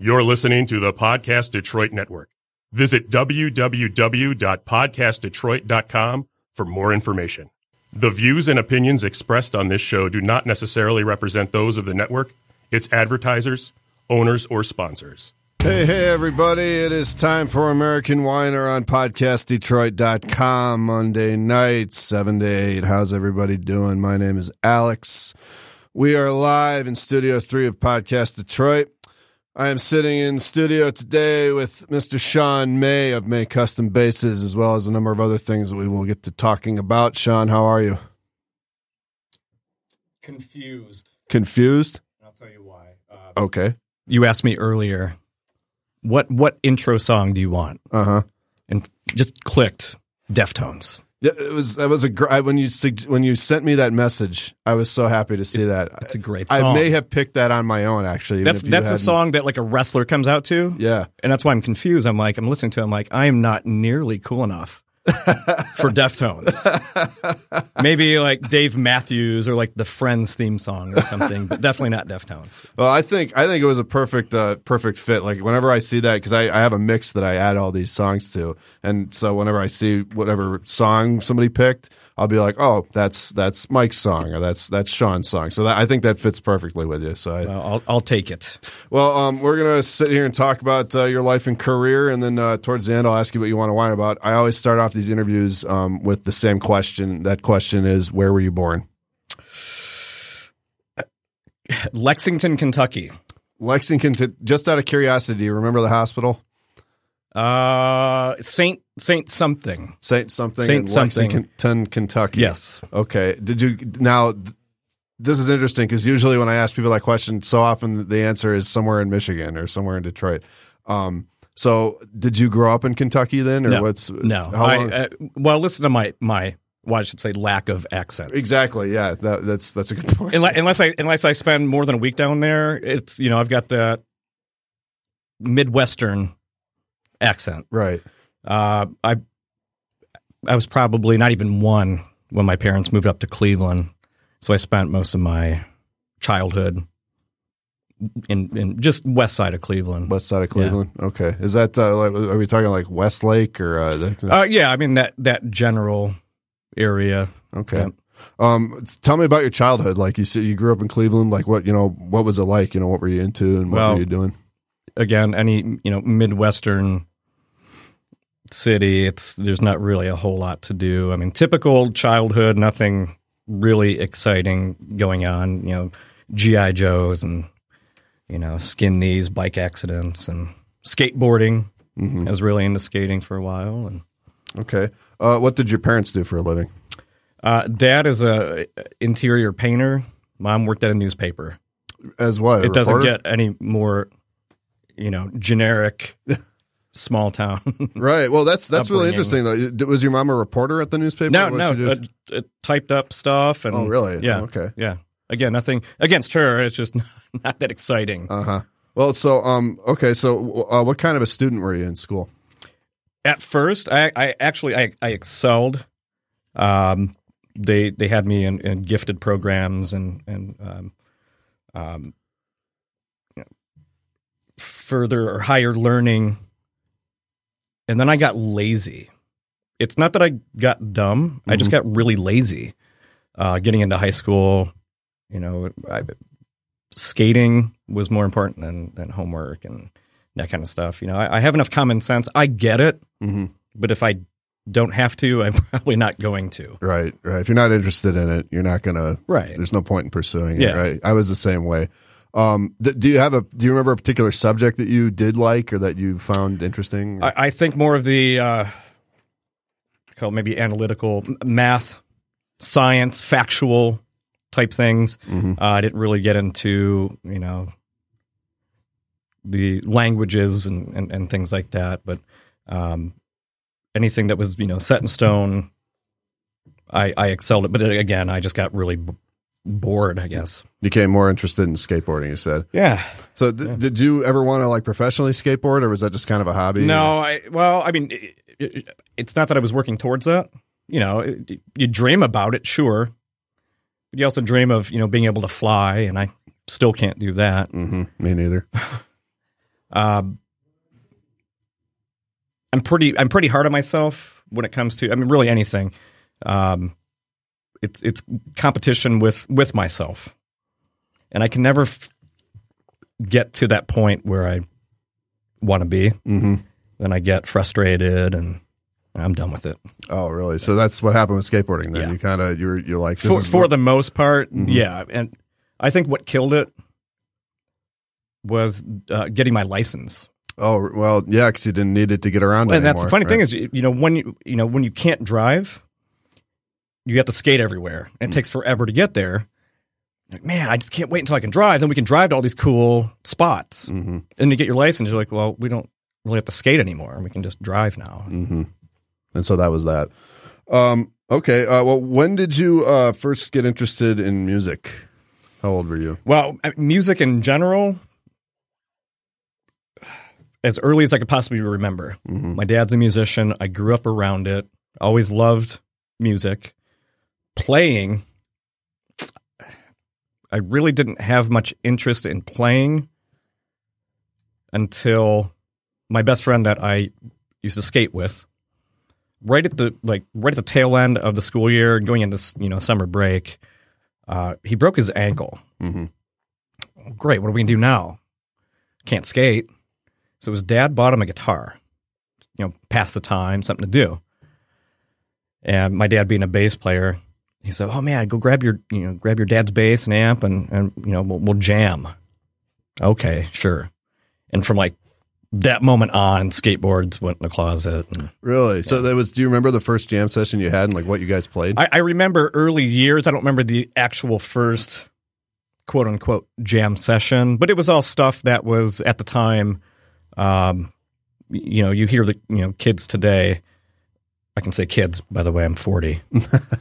You're listening to the Podcast Detroit Network. Visit www.podcastdetroit.com for more information. The views and opinions expressed on this show do not necessarily represent those of the network, its advertisers, owners, or sponsors. Hey, hey, everybody. It is time for American Whiner on podcastdetroit.com Monday night, 7 to 8. How's everybody doing? My name is Alex. We are live in Studio 3 of Podcast Detroit. I am sitting in studio today with Mr. Shawn May of May Custom Basses, as well as a number of other things that we will get to talking about. Shawn, how are you? confused. Confused? I'll tell you why. Uh, Okay. you asked me earlier, what what intro song do you want? Uh huh. And just clicked Deftones. Yeah, it was that was a gr- I, when you when you sent me that message, I was so happy to see that. It's a great song. I may have picked that on my own actually. that's that's a hadn't. song that like a wrestler comes out to. Yeah. And that's why I'm confused. I'm like, I'm listening to it. I'm like, I am not nearly cool enough for Deftones. Maybe like Dave Matthews or like the Friends theme song or something, but definitely not Deftones. Well, I think I think it was a perfect uh, perfect fit. Like whenever I see that, because I, I have a mix that I add all these songs to, and so whenever I see whatever song somebody picked, I'll be like, oh, that's that's Mike's song or that's that's Shawn's song. So that, I think that fits perfectly with you. So I, Uh, I'll, I'll take it. well, um, we're gonna sit here and talk about uh, your life and career, and then uh, towards the end, I'll ask you what you want to whine about. I always start off these interviews um, with the same question. That question is, where were you born? Lexington, Kentucky. Lexington. Just out of curiosity, do you remember the hospital? Uh, Saint Saint something. Saint something Saint in something. Lexington, Kentucky. Yes. Okay. Did you now? This is interesting because usually when I ask people that question, so often the answer is somewhere in Michigan or somewhere in Detroit. Um, so, did you grow up in Kentucky then, or No. what's No. How I, uh, well, listen to my my. Well, I should say lack of accent. exactly. Yeah. That, that's that's a good point. Unless, unless I unless I spend more than a week down there, it's you know I've got that midwestern accent. right. Uh, I I was probably not even one when my parents moved up to Cleveland, so I spent most of my childhood in in just west side of Cleveland. West side of Cleveland. Okay. Is that uh, like, are we talking like Westlake or? Uh, that- Uh, yeah, I mean that that general area. okay. yeah. Um, tell me about your childhood. Like you said, you grew up in Cleveland. Like what you know? What was it like? You know, what were you into and what Well, were you doing? again, any you know midwestern city, it's there's not really a whole lot to do. I mean, typical childhood, nothing really exciting going on. You know, GI Joes and you know skin knees, bike accidents, and skateboarding. I was really into skating for a while, and Okay. Uh, what did your parents do for a living? uh, dad is a interior painter. Mom worked at a newspaper. As what? it doesn't reporter? get any more, you know, generic small town. right. Well, that's that's really interesting. Though, was your mom a reporter at the newspaper? no, no, uh, uh, typed up stuff and Oh, really? yeah, Oh, okay. yeah. Again, nothing against her. It's just not that exciting. Uh huh. Well, so um, okay. So, uh, what kind of a student were you in school? At first, I, I actually I, I excelled. Um, they they had me in, in gifted programs and and um, um, you know, further or higher learning, and then I got lazy. It's not that I got dumb; I just got really lazy. Uh, getting into high school, you know, I, skating was more important than than homework and that kind of stuff. You know, I, I have enough common sense. I get it, Mm-hmm. but if I don't have to, I'm probably not going to. Right. Right. If you're not interested in it, you're not gonna. Right. There's no point in pursuing it. Yeah. Right. I was the same way. Um, th- do you have a? Do you remember a particular subject that you did like or that you found interesting? I, I think more of the uh, call it maybe analytical math, science, factual type things. Mhm. Uh, I didn't really get into you know the languages and, and, and things like that, but um, anything that was you know set in stone, I, I excelled at. But again, I just got really b- bored. I guess. Became more interested in skateboarding. You said. Yeah. So, d- did you ever want to like professionally skateboard, or was that just kind of a hobby? No, I well, I mean, it, it, it's not that I was working towards that. You know, it, you dream about it, sure, but you also dream of you know being able to fly, and I still can't do that. hmm Me neither. Um, I'm pretty I'm pretty hard on myself when it comes to I mean really anything. Um, it's it's competition with with myself, and I can never f- get to that point where I want to be. Mm-hmm. Then I get frustrated and I'm done with it. Oh, really? So that's what happened with skateboarding. Then Yeah. you kind of you're you're like this For, for the most part, Mhm. yeah. And I think what killed it was uh, getting my license. oh well yeah because you didn't need it to get around. and that's the anymore, funny thing is, you know, when you you know when you can't drive, you have to skate everywhere, and it takes forever to get there. Like, man, I just can't wait until I can drive. Then we can drive to all these cool spots, Mhm. and you get your license. You're like, well, we don't really have to skate anymore. We can just drive now. hmm And so that was that. Um, okay. Uh, well, when did you uh, first get interested in music? How old were you? Well, music in general, as early as I could possibly remember. Mhm. My dad's a musician. I grew up around it. Always loved music. Playing, I really didn't have much interest in playing until my best friend that I used to skate with, right at the like right at the tail end of the school year, going into you know summer break, uh, he broke his ankle. Mhm. Great, what are we gonna do now? Can't skate. So his dad bought him a guitar, you know, pass the time, something to do. And my dad being a bass player, he said, "Oh man, go grab your, you know, grab your dad's bass and amp, and and you know, we'll, we'll jam." Okay, sure. And from like that moment on, skateboards went in the closet. And Really? So that was. Do you remember the first jam session you had and like what you guys played? I, I remember early years. I don't remember the actual first quote unquote jam session, but it was all stuff that was at the time. Um, you know, you hear the you know kids today. I can say kids, by the way. I'm 40.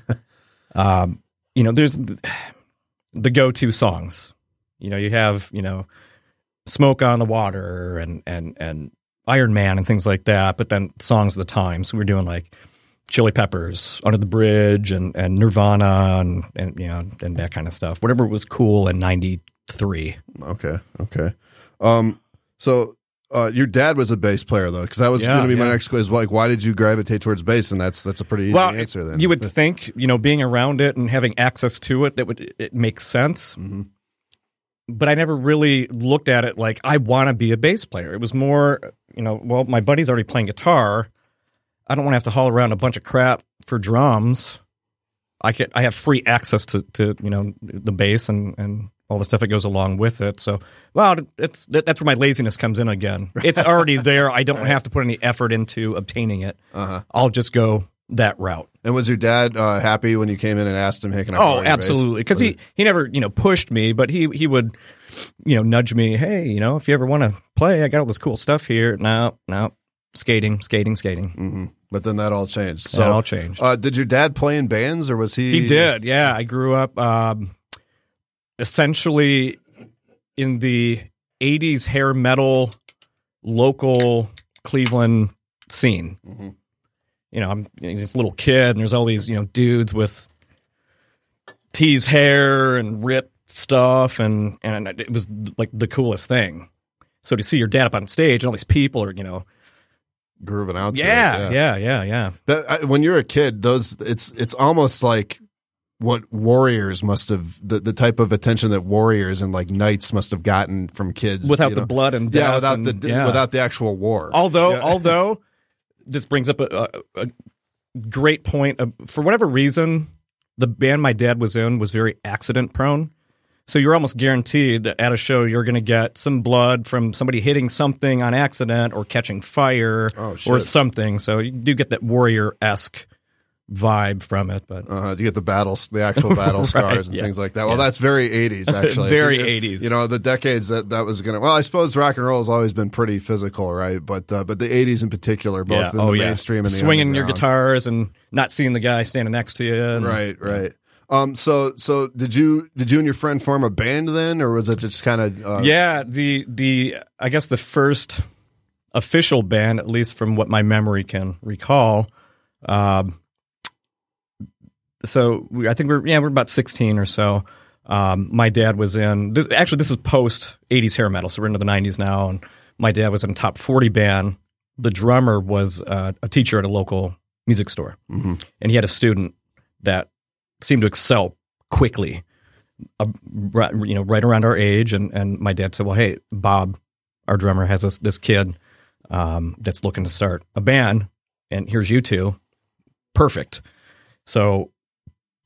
um, you know, there's th- the go-to songs. You know, you have you know, "Smoke on the Water" and and and Iron Man and things like that. But then songs of the time. So we were doing like Chili Peppers, Under the Bridge, and, and Nirvana, and, and you know, and that kind of stuff. Whatever was cool in '93. Okay. Okay. Um. So. Uh, your dad was a bass player though, because that was Yeah, going to be my next question. Like, why did you gravitate towards bass? And that's that's a pretty easy Well, answer then. you would think, you know, being around it and having access to it, that would it makes sense. Mhm. But I never really looked at it like I want to be a bass player. It was more, you know, well, my buddy's already playing guitar. I don't want to have to haul around a bunch of crap for drums. I get, I have free access to, to you know, the bass and and all the stuff that goes along with it. So, well, it's that, that's where my laziness comes in again. It's already there. I don't have to put any effort into obtaining it. Uh-huh. I'll just go that route. And was your dad uh, happy when you came in and asked him, "Hey, can I?" Oh, absolutely. Because he, he never you know pushed me, but he he would you know nudge me. Hey, you know, if you ever want to play, I got all this cool stuff here. No, no, skating, skating, skating. hmm But then that all changed. So that all changed. Uh, did your dad play in bands, or was he? he did. Yeah, I grew up um, essentially in the '80s hair metal local Cleveland scene. Mhm. You know, I'm you know, this little kid, and there's all these you know dudes with teased hair and ripped stuff, and and it was like the coolest thing. So to see your dad up on stage and all these people are you know, grooving out. it, yeah, yeah, yeah, yeah. That, I, when you're a kid, those it's it's almost like what warriors must have the, the type of attention that warriors and like knights must have gotten from kids Without you the blood and death yeah, without and- the yeah. without the actual war. Although, Yeah. although this brings up a, a, a great point. For whatever reason, the band my dad was in was very accident prone. So you're almost guaranteed that at a show you're going to get some blood from somebody hitting something on accident or catching fire Oh, or something. So you do get that warrior esque vibe from it. But Uh-huh. You get the battles, the actual battle Right, scars and yeah. things like that. Well, that's very 80s, actually. Very 80s. You know, the decades that that was to. Well, I suppose rock and roll has always been pretty physical, right? But uh, but the 80s in particular, both in oh the yeah, mainstream and the swinging your guitars and not seeing the guy standing next to you. and- Right, right. Um. So so did you did you and your friend form a band then, or was it just kind of? Uh, Yeah, the the I guess the first official band, at least from what my memory can recall. Um, so we, I think we're yeah we're about sixteen or so. Um, my dad was in. Actually, this is post '80s hair metal, so we're into the '90s now. And my dad was in a top 40 band. The drummer was uh, a teacher at a local music store, Mm-hmm. and he had a student that seemed to excel quickly. Uh, right, you know, right around our age, and and my dad said, "Well, hey, Bob, our drummer has this this kid um, that's looking to start a band, and here's you two, perfect." So,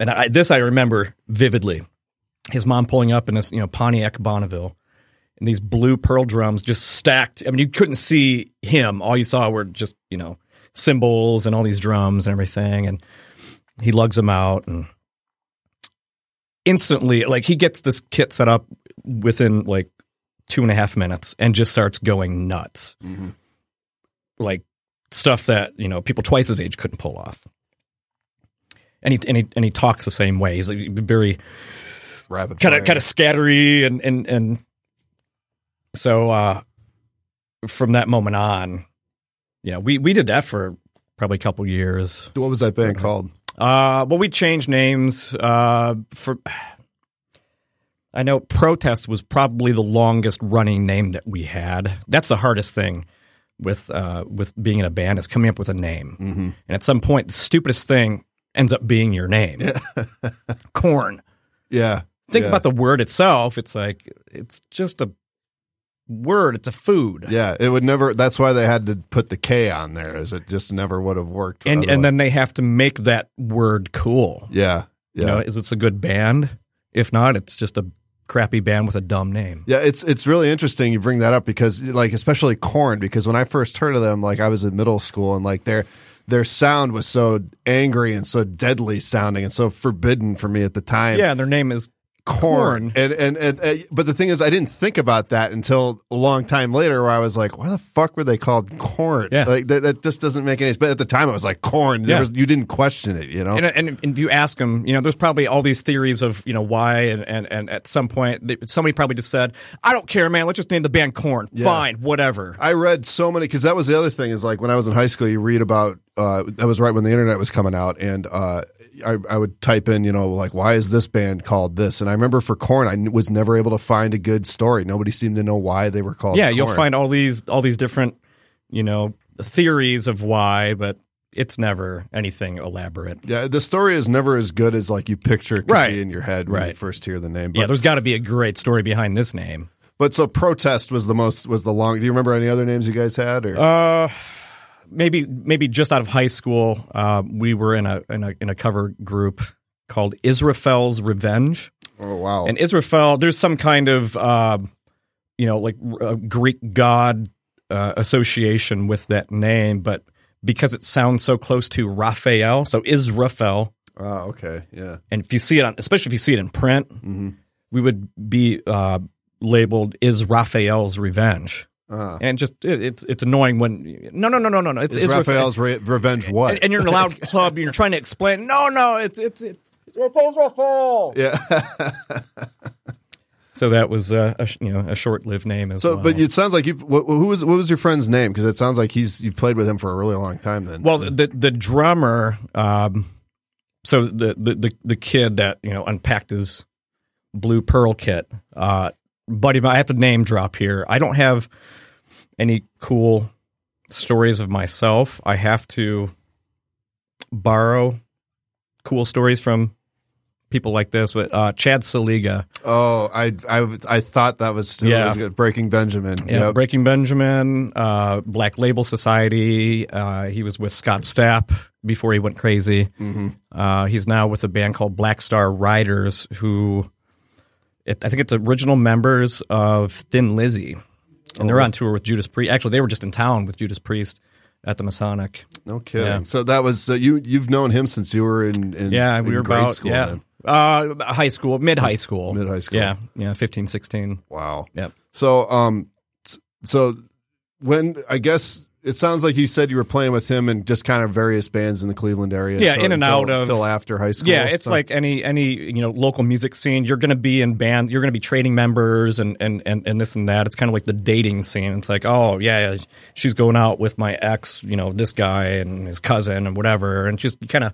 and I, this I remember vividly. His mom pulling up in this, you know, Pontiac Bonneville, and these blue pearl drums just stacked. I mean, you couldn't see him. All you saw were just, you know, cymbals and all these drums and everything. And he lugs them out and instantly, like, he gets this kit set up within like two and a half minutes and just starts going nuts. Mhm. Like stuff that, you know, people twice his age couldn't pull off. And he, and he, and he talks the same way. He's like very, Rapid kind of kind of scattery and and and so uh from that moment on yeah we we did that for probably a couple years What was that band called? uh well we changed names uh for I know protest was probably the longest running name that we had that's the hardest thing with uh with being in a band is coming up with a name Mm-hmm. and at some point the stupidest thing ends up being your name Korn Yeah. think yeah. about the word itself it's like it's just a word it's a food Yeah, it would never. That's why they had to put the K on there. Is it just never would have worked. and otherwise. and then they have to make that word cool yeah, yeah, you know is it a good band if not it's just a crappy band with a dumb name yeah. It's it's really interesting you bring that up because like especially Korn because when I first heard of them, like I was in middle school and like their their sound was so angry and so deadly sounding and so forbidden for me at the time. yeah their name is corn. Corn. And, and and and but the thing is, I didn't think about that until a long time later, where I was like, "Why the fuck were they called Korn?" Yeah. like that, that just doesn't make any sense. But at the time, I was like, "Corn." There Yeah. was, you didn't question it, you know. and, and, and if you ask them, you know, there's probably all these theories of, you know, why, and, and, and at some point, somebody probably just said, I don't care, man, let's just name the band Korn. Fine, whatever. I read so many because that was the other thing is like when I was in high school, you read about uh, that was right when the internet was coming out, and uh, I, I would type in, you know, like why is this band called this? And I remember for Korn, I was never able to find a good story. Nobody seemed to know why they were called. yeah, you'll find all these, all these different, you know, theories of why, but it's never anything elaborate. Yeah, the story is never as good as like you picture it could Right. be in your head when you first hear the name. yeah, But, there's got to be a great story behind this name. but so protest was the most was the long. Do you remember any other names you guys had? Or Uh, maybe maybe just out of high school, uh, we were in a, in a in a cover group called Israfel's Revenge. Oh wow, And Israfel, there's some kind of uh, you know like uh, Greek god uh, association with that name, but because it sounds so close to Raphael, so Israfel, oh okay, yeah, and if you see it on, especially if you see it in print, Mm-hmm. we would be uh, labeled "Is Raphael's Revenge." uh, And just it, it's it's annoying when no no no no no no it's Israfel- Raphael's Re- Revenge what? and, and you're in a loud club and you're trying to explain no no it's it's it's, it's Israfel yeah. so that was uh, a sh- you know a short lived name as so, well. but it sounds like you. What, who was what was your friend's name? Because it sounds like he's you played with him for a really long time. Then, Well, the the drummer, um, so the, the the the kid that you know unpacked his blue pearl kit, uh, buddy, I have to name drop here. I don't have any cool stories of myself. I have to borrow cool stories from people like this. But uh, Chad Szeliga, oh, I I I thought that was, who Yeah. was good. Breaking Benjamin. Yeah, Yep. Breaking Benjamin, uh, Black Label Society. Uh, he was with Scott Stapp before he went crazy. Mm-hmm. Uh, he's now with a band called Black Star Riders, who it, I think it's original members of Thin Lizzy, and Oh, they're on tour with Judas Priest. Actually, they were just in town with Judas Priest at the Masonic. No kidding. Yeah. So that was you you've known him since you were in, in Yeah, in we were grade about school. yeah, then. Uh, high school, mid high school, Mid-high school. Yeah, yeah, 15, 16. Wow. Yep. So um, so when I guess it sounds like you said you were playing with him in just kind of various bands in the Cleveland area. Yeah, until- in and until- out of- until after high school. Yeah, it's So- like any any you know local music scene. You're going to be in band. You're going to be trading members and, and and and this and that. It's kind of like the dating scene. It's like, oh yeah, she's going out with my ex, you know, this guy and his cousin and whatever, and just kind of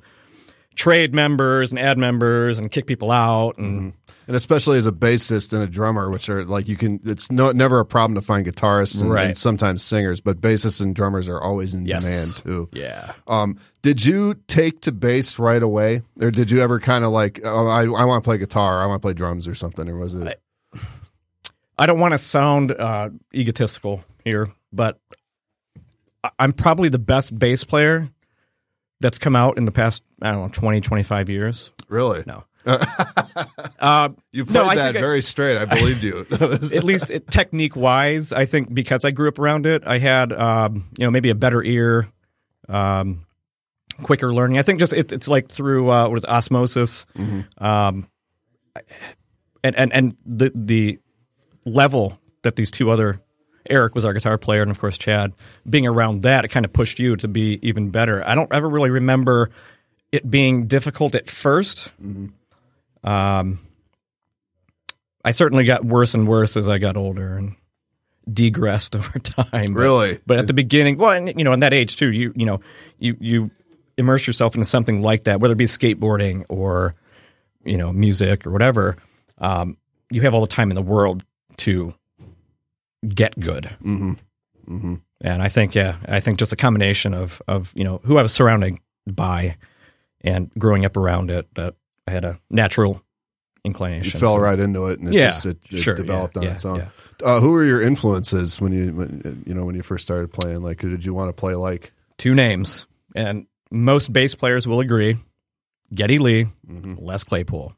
trade members and add members and kick people out and and especially as a bassist and a drummer, which are like you can. It's no never a problem to find guitarists and, Right. and sometimes singers, but bassists and drummers are always in Yes. demand too. Yeah. Um, did you take to bass right away, or did you ever kind of like, oh, I I want to play guitar, I want to play drums or something, or was it? I don't want to sound uh, egotistical here, but I'm probably the best bass player that's come out in the past, I don't know, 20, 25 years. really? No. Uh, You played No, that think I- very straight. I believed you. at least it, technique wise, I think because I grew up around it, I had um, you know maybe a better ear, um, quicker learning. I think just it, it's like through uh, what is it, osmosis, um, and and and the the level that these two other Eric was our guitar player, and of course Chad being around that, it kind of pushed you to be even better. I don't ever really remember it being difficult at 1st Um, I certainly got worse and worse as I got older and degressed over time. But- really? but at the beginning, well, and, you know, in that age too, you you know, you you immerse yourself into something like that, whether it be skateboarding or you know, music or whatever. Um, you have all the time in the world to get good. Mm-hmm. Mm-hmm. And I think, yeah, I think just a combination of of you know who I was surrounded by and growing up around it that I had a natural inclination. You fell to- right into it, and it Yeah, just it, it sure, developed yeah, on yeah, its own. Uh, who were your influences when you when, you know when you first started playing? Like, who did you want to play like? Two names, and most bass players will agree: Geddy Lee, Les Claypool.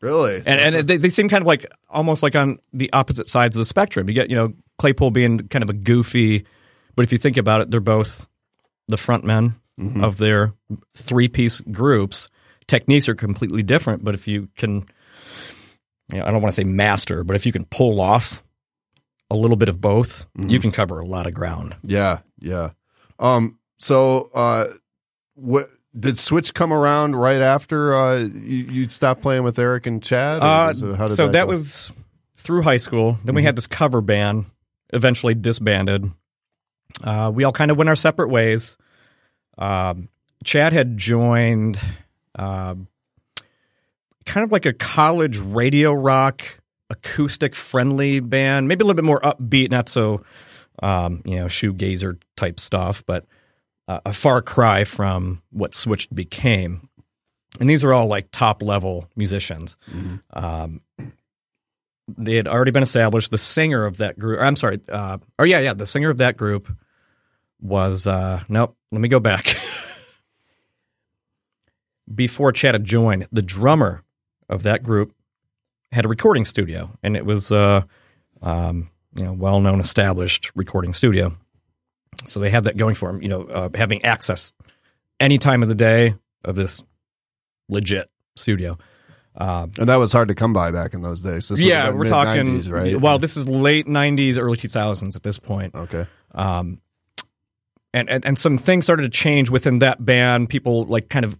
Really? and and they, they seem kind of like almost like on the opposite sides of the spectrum. You get you know Claypool being kind of a goofy, but if you think about it, they're both the front men of their three piece groups. Techniques are completely different, but if you can, you know, I don't want to say master, but if you can pull off a little bit of both, you can cover a lot of ground. yeah, yeah. Um. So, uh, what did Switched come around right after uh you, you stopped playing with Eric and Chad? Uh, it- how did so that, go? was through high school. Then we had this cover band, eventually disbanded. Uh, we all kind of went our separate ways. Um, Chad had joined um, kind of like a college radio rock, acoustic friendly band, maybe a little bit more upbeat, not so, um, you know, shoegazer type stuff, but uh, a far cry from what Switched became. And these are all like top level musicians um, they had already been established. The singer of that group, I'm sorry, uh, or yeah, yeah, the singer of that group was uh, nope. Let me go back. Before Chad had joined, the drummer of that group had a recording studio, and it was uh, um, you know well known, established recording studio. So they had that going for them, You know, uh, having access any time of the day of this legit studio. Um, and that was hard to come by back in those days. This yeah, we're talking. mid-90s, right? Well, this is late '90s, early 2000s at this point. okay. Um, and, and and some things started to change within that band. People like kind of,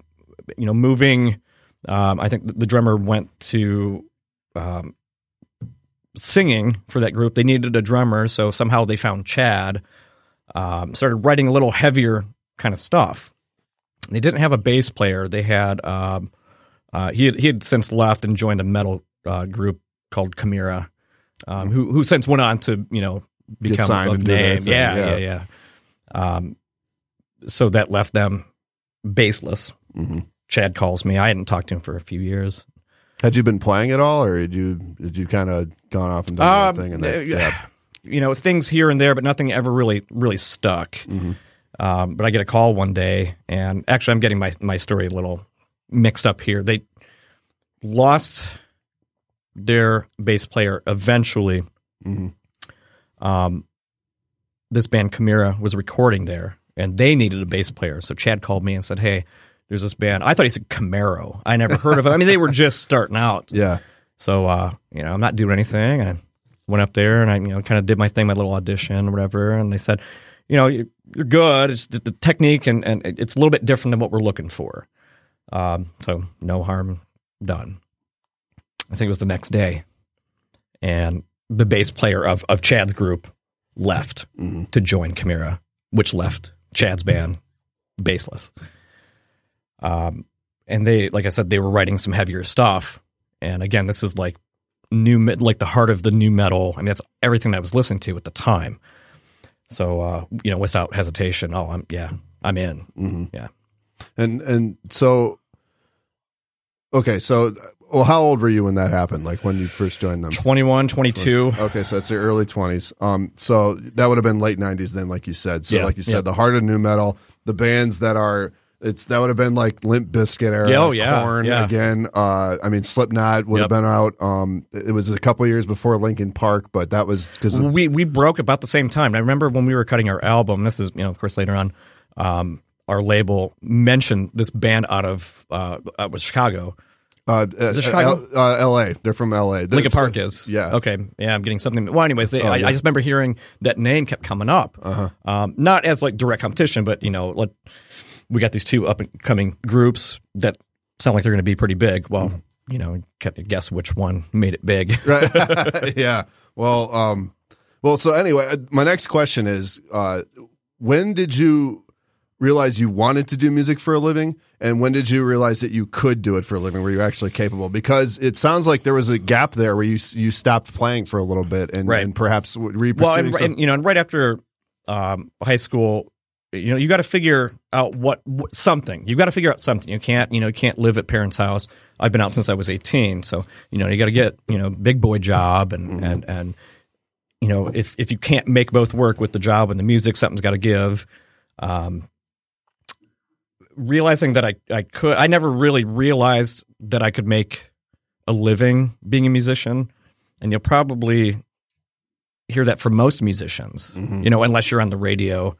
you know, moving. Um, I think the drummer went to um, singing for that group. They needed a drummer, so somehow they found Chad. Um, started writing a little heavier kind of stuff. They didn't have a bass player. They had um, uh, he had, he had since left and joined a metal uh, group called Chimaira, um, who who since went on to you know become a name. Yeah, yeah. yeah, yeah. Um, so that left them baseless. Mhm. Chad calls me. I hadn't talked to him for a few years. Had you been playing at all, or did you did you kind of gone off and done Um, thing? And uh, that, yeah. You know, things here and there, but nothing ever really really stuck. Mm-hmm. Um, but I get a call one day, and actually, I'm getting my my story a little mixed up here. They lost their bass player eventually. Mhm. Um, this band Chimaira was recording there, and they needed a bass player. So Chad called me and said, "Hey, there's this band." I thought he said Camaro. I never heard of it. I mean, they were just starting out. yeah. So uh, you know, I'm not doing anything. I went up there and I, you know, kind of did my thing, my little audition or whatever. And they said, you know, you're, good. It's the, the technique and, and it's a little bit different than what we're looking for. Um, so no harm done. I think it was the next day, and the bass player of of Chad's group left Mhm. to join Chimaira, which left Chad's band baseless. Um, and they, like I said, they were writing some heavier stuff. And again, this is like new like the heart of the new metal. I mean, that's everything that I was listening to at the time. So uh, you know, without hesitation, oh, I'm yeah, I'm in. Mm-hmm. Yeah. And and so, okay, so well, how old were you when that happened? Like when you first joined them? 21, 22. Okay, so it's the early twenties. Um, so that would have been late nineties then, like you said. So Yeah, like you said, yeah. the heart of new metal, the bands that are. It's that would have been like Limp Bizkit era, Yeah, oh, yeah, Korn yeah. again. Uh, I mean, Slipknot would have been out. Um, it was a couple years before Linkin Park, but that was because we we broke about the same time. I remember when we were cutting our album. This is you know of course later on. Um, our label mentioned this band out of uh, out of Chicago. uh, it uh, Chicago? L- uh, L.A. They're from L.A. Linkin Park is. yeah. Okay. Yeah, I'm getting something. Well, anyways, they, I, yeah. I just remember hearing that name kept coming up. Uh-huh. Um, not as like direct competition, but you know, like we got these two up and coming groups that sound like they're going to be pretty big. Well, Mm-hmm. you know, guess which one made it big. right? yeah. Well, um, well. So anyway, uh, my next question is: uh, When did you realize you wanted to do music for a living, and when did you realize that you could do it for a living? Were you actually capable? Because it sounds like there was a gap there where you you stopped playing for a little bit, and, Right. and perhaps were you well, and, some- and you know, and right after um, high school, you know, you got to figure out what, what something. You got to figure out something. You can't, you know, you can't live at parents' house. I've been out since I was eighteen, so you know, you got to get you know, big boy job, and and and you know, if if you can't make both work with the job and the music, something's got to give. Um, realizing that I I could, I never really realized that I could make a living being a musician, and you'll probably hear that from most musicians, Mhm. you know, unless you're on the radio,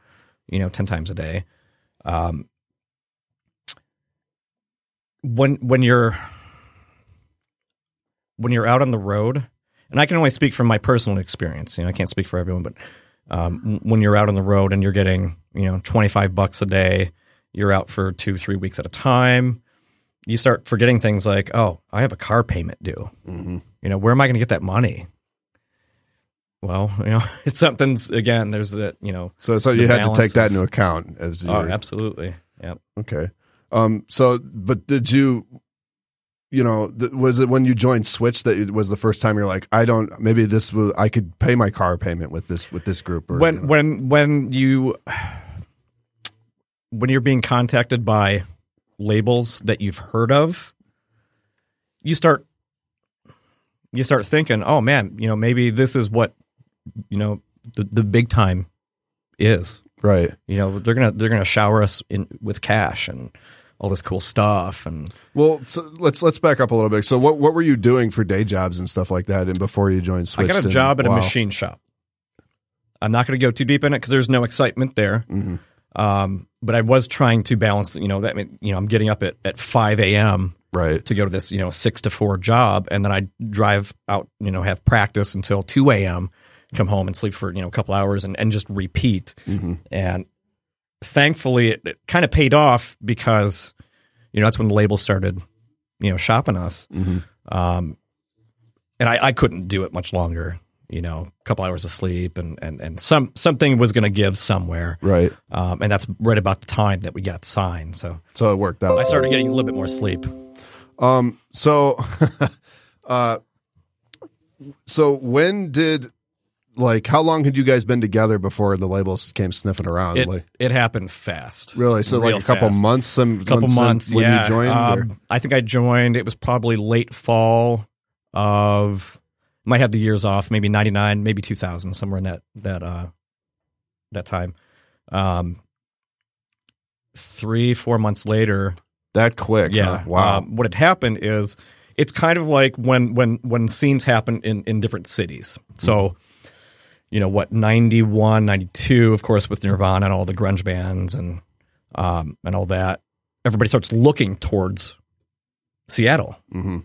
you know, 10 times a day. Um, when, when you're, when you're out on the road, and I can only speak from my personal experience, you know, I can't speak for everyone, but, um, when you're out on the road and you're getting, you know, 25 bucks a day, you're out for two, three weeks at a time, you start forgetting things like, oh, I have a car payment due. Mhm. You know, where am I going to get that money? Well, you know, it's something's again. There's that, you know. So, so you had to take that of- into account as you Oh, absolutely. Yeah. Okay. Um. So, but did you, you know, th- was it when you joined Switch that it was the first time you're like, I don't, maybe this was, I could pay my car payment with this with this group or When you know? when when you when you're being contacted by labels that you've heard of, you start you start thinking, oh man, you know, maybe this is what you know the the big time is. right. You know, they're gonna they're gonna shower us in with cash and all this cool stuff and Well, so let's let's back up a little bit. So, what what were you doing for day jobs and stuff like that, and before you joined Switch? I got a and- job at wow. a machine shop. I'm not going to go too deep in it because there's no excitement there. Mhm. Um, but I was trying to balance. You know that you know I'm getting up at, at 5 a.m. Right. to go to this you know six to four job, and then I drive out. You know have practice until 2 a.m. Come home and sleep for you know a couple hours and, and just repeat. Mhm. And thankfully, it, it kind of paid off because you know that's when the label started you know shopping us. Mhm. Um, and I, I couldn't do it much longer. You know, a couple hours of sleep, and and and some something was going to give somewhere. Right. Um, and that's right about the time that we got signed. So So it worked out. I started getting a little bit more sleep. Um. So, uh, so when did like how long had you guys been together before the labels came sniffing around? It like it happened fast. really? So Real like a couple fast. months. Some couple when, some- months. when yeah. you joined. Um, I think I joined. It was probably late fall of. Might have the years off. Maybe ninety nine, maybe two thousand, somewhere in that that uh that time. Um, three four months later, that quick. yeah. huh? Wow. Um, what had happened is it's kind of like when when when scenes happen in in different cities. So, you know what, 91, 92, of course, with Nirvana and all the grunge bands and um and all that. Everybody starts looking towards Seattle. hmm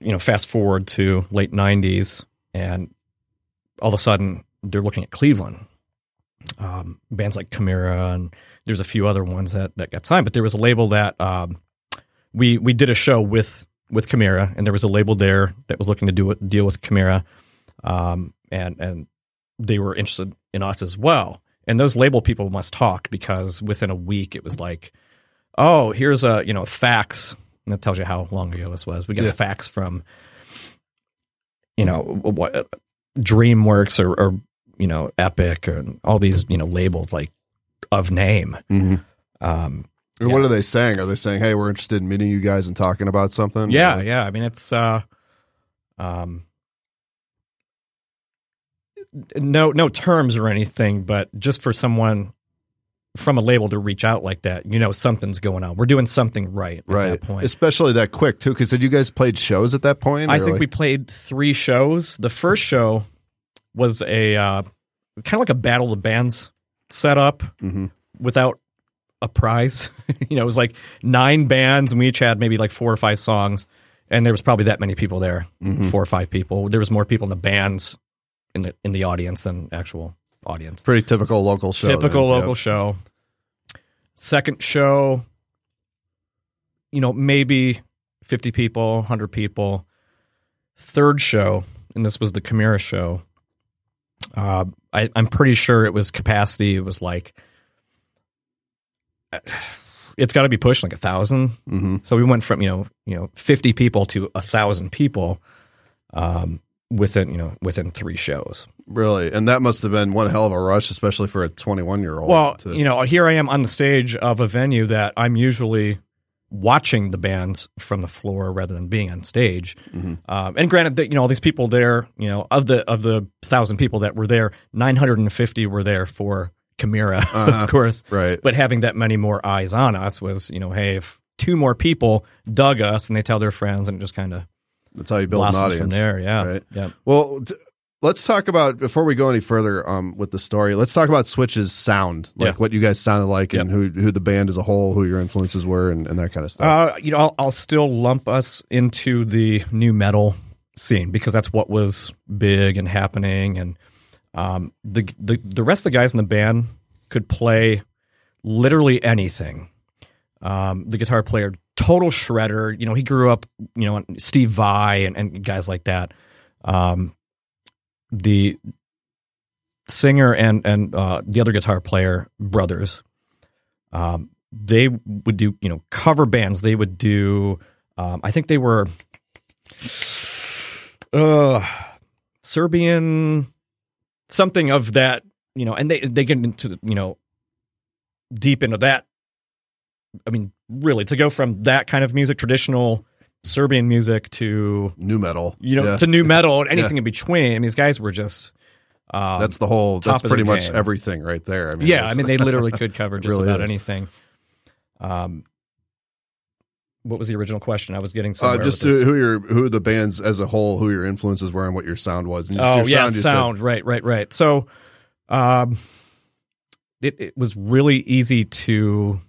You know, fast forward to late '90s, and all of a sudden they're looking at Cleveland. Um, bands like Chimaira and there's a few other ones that, that got signed, but there was a label that um, we we did a show with with Chimaira, and there was a label there that was looking to do deal with Chimaira, um, and and they were interested in us as well. And those label people must talk because within a week it was like, oh, here's a you know fax, and that tells you how long ago this was. We got Yeah. a fax from you know, what DreamWorks or, or you know, Epic and all these you know labels like of name. Mm-hmm. Um, Yeah. what are they saying? Are they saying, "Hey, we're interested in meeting you guys and talking about something"? yeah, yeah. I mean, it's uh, um, no no terms or anything, but just for someone from a label to reach out like that, you know, something's going on. We're doing something right at that point. Especially that quick too, because had you guys played shows at that point? I think like- we played three shows. The first show was a uh, kind of like a battle of the bands setup Mhm. without a prize. you know, it was like nine bands, and we each had maybe like four or five songs, and there was probably that many people there, Mm-hmm. four or five people. There was more people in the bands in the in the audience than actual audience. pretty typical local show. Typical then. local Yep. show. Second show, you know, maybe 50 people, 100 people. Third show, and this was the Chimaira show. Uh, I, I'm pretty sure it was capacity. It was like, it's got to be pushed like a 1000 Mhm. So we went from you know you know 50 people to a thousand people, um, within you know within three shows. Really, and that must have been one hell of a rush, especially for a 21 year old. Well, you know, here I am on the stage of a venue that I'm usually watching the bands from the floor rather than being on stage. Mm-hmm. Um, and granted, that you know, all these people there, you know, of the of the thousand people that were there, 950 were there for Chimaira, Uh-huh. of course. right. But having that many more eyes on us was, you know, hey, if two more people dug us and they tell their friends, and it just kind of That's how you build an audience from there. Yeah, right? yeah. Well, let's talk about before we go any further um, with the story. Let's talk about Switch's sound, like Yeah. what you guys sounded like, and who who the band as a whole, who your influences were, and, and that kind of stuff. Uh, you know, I'll, I'll still lump us into the new metal scene because that's what was big and happening, and um, the, the the rest of the guys in the band could play literally anything. Um, the guitar player, total shredder. You know, he grew up, you know, Steve Vai and, and guys like that. Um, the singer and and uh, the other guitar player, brothers. Um, they would do you know cover bands. They would do. Um, I think they were uh, Serbian, something of that. You know, and they they get into you know deep into that. I mean, really, to go from that kind of music, traditional Serbian music, to New metal, you know Yeah. to new metal and anything in between. I mean, these guys were just. Um, that's the whole. That's pretty much game. everything right there. I mean, yeah, I mean, they literally could cover just really about is. anything. Um, what was the original question? I was getting Uh, somewhere. just to, who your who the bands as a whole, who your influences were, and what your sound was. And oh your yeah, sound, you said- sound. Right, right, right. So, um, it it was really easy to.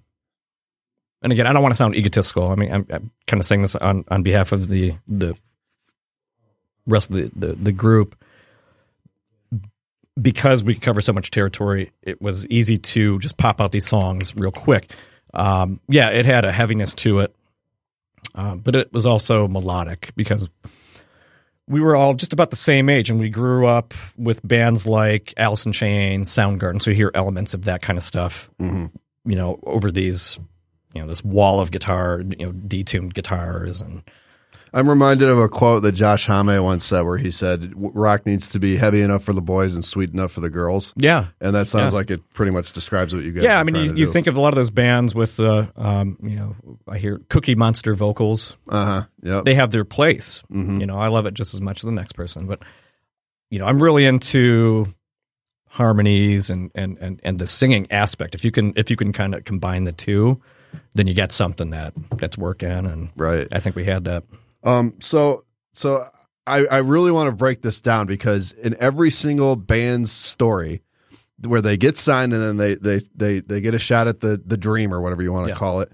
And again, I don't want to sound egotistical. I mean, I'm, I'm kind of saying this on, on behalf of the the rest of the, the, the group. Because we cover so much territory, it was easy to just pop out these songs real quick. Um, yeah, it had a heaviness to it, uh, but it was also melodic because we were all just about the same age, and we grew up with bands like Alice in Chains, Soundgarden. So you hear elements of that kind of stuff, Mhm. you know, over these, you know, this wall of guitar, you know, detuned guitars, and I'm reminded of a quote that Josh Homme once said, where he said, "Rock needs to be heavy enough for the boys and sweet enough for the girls." yeah, And that sounds Yeah. like it pretty much describes what you guys. yeah. I mean, you, you think of a lot of those bands with, uh, um, you know, I hear Cookie Monster vocals. uh huh, yep. they have their place. Mhm. You know, I love it just as much as the next person, but you know, I'm really into harmonies and and and and the singing aspect. If you can if you can kind of combine the two, then you get something that that's working and right. I think we had that. Um, so so I, I really want to break this down because in every single band's story where they get signed and then they they they they get a shot at the the dream or whatever you want to Yeah. call it,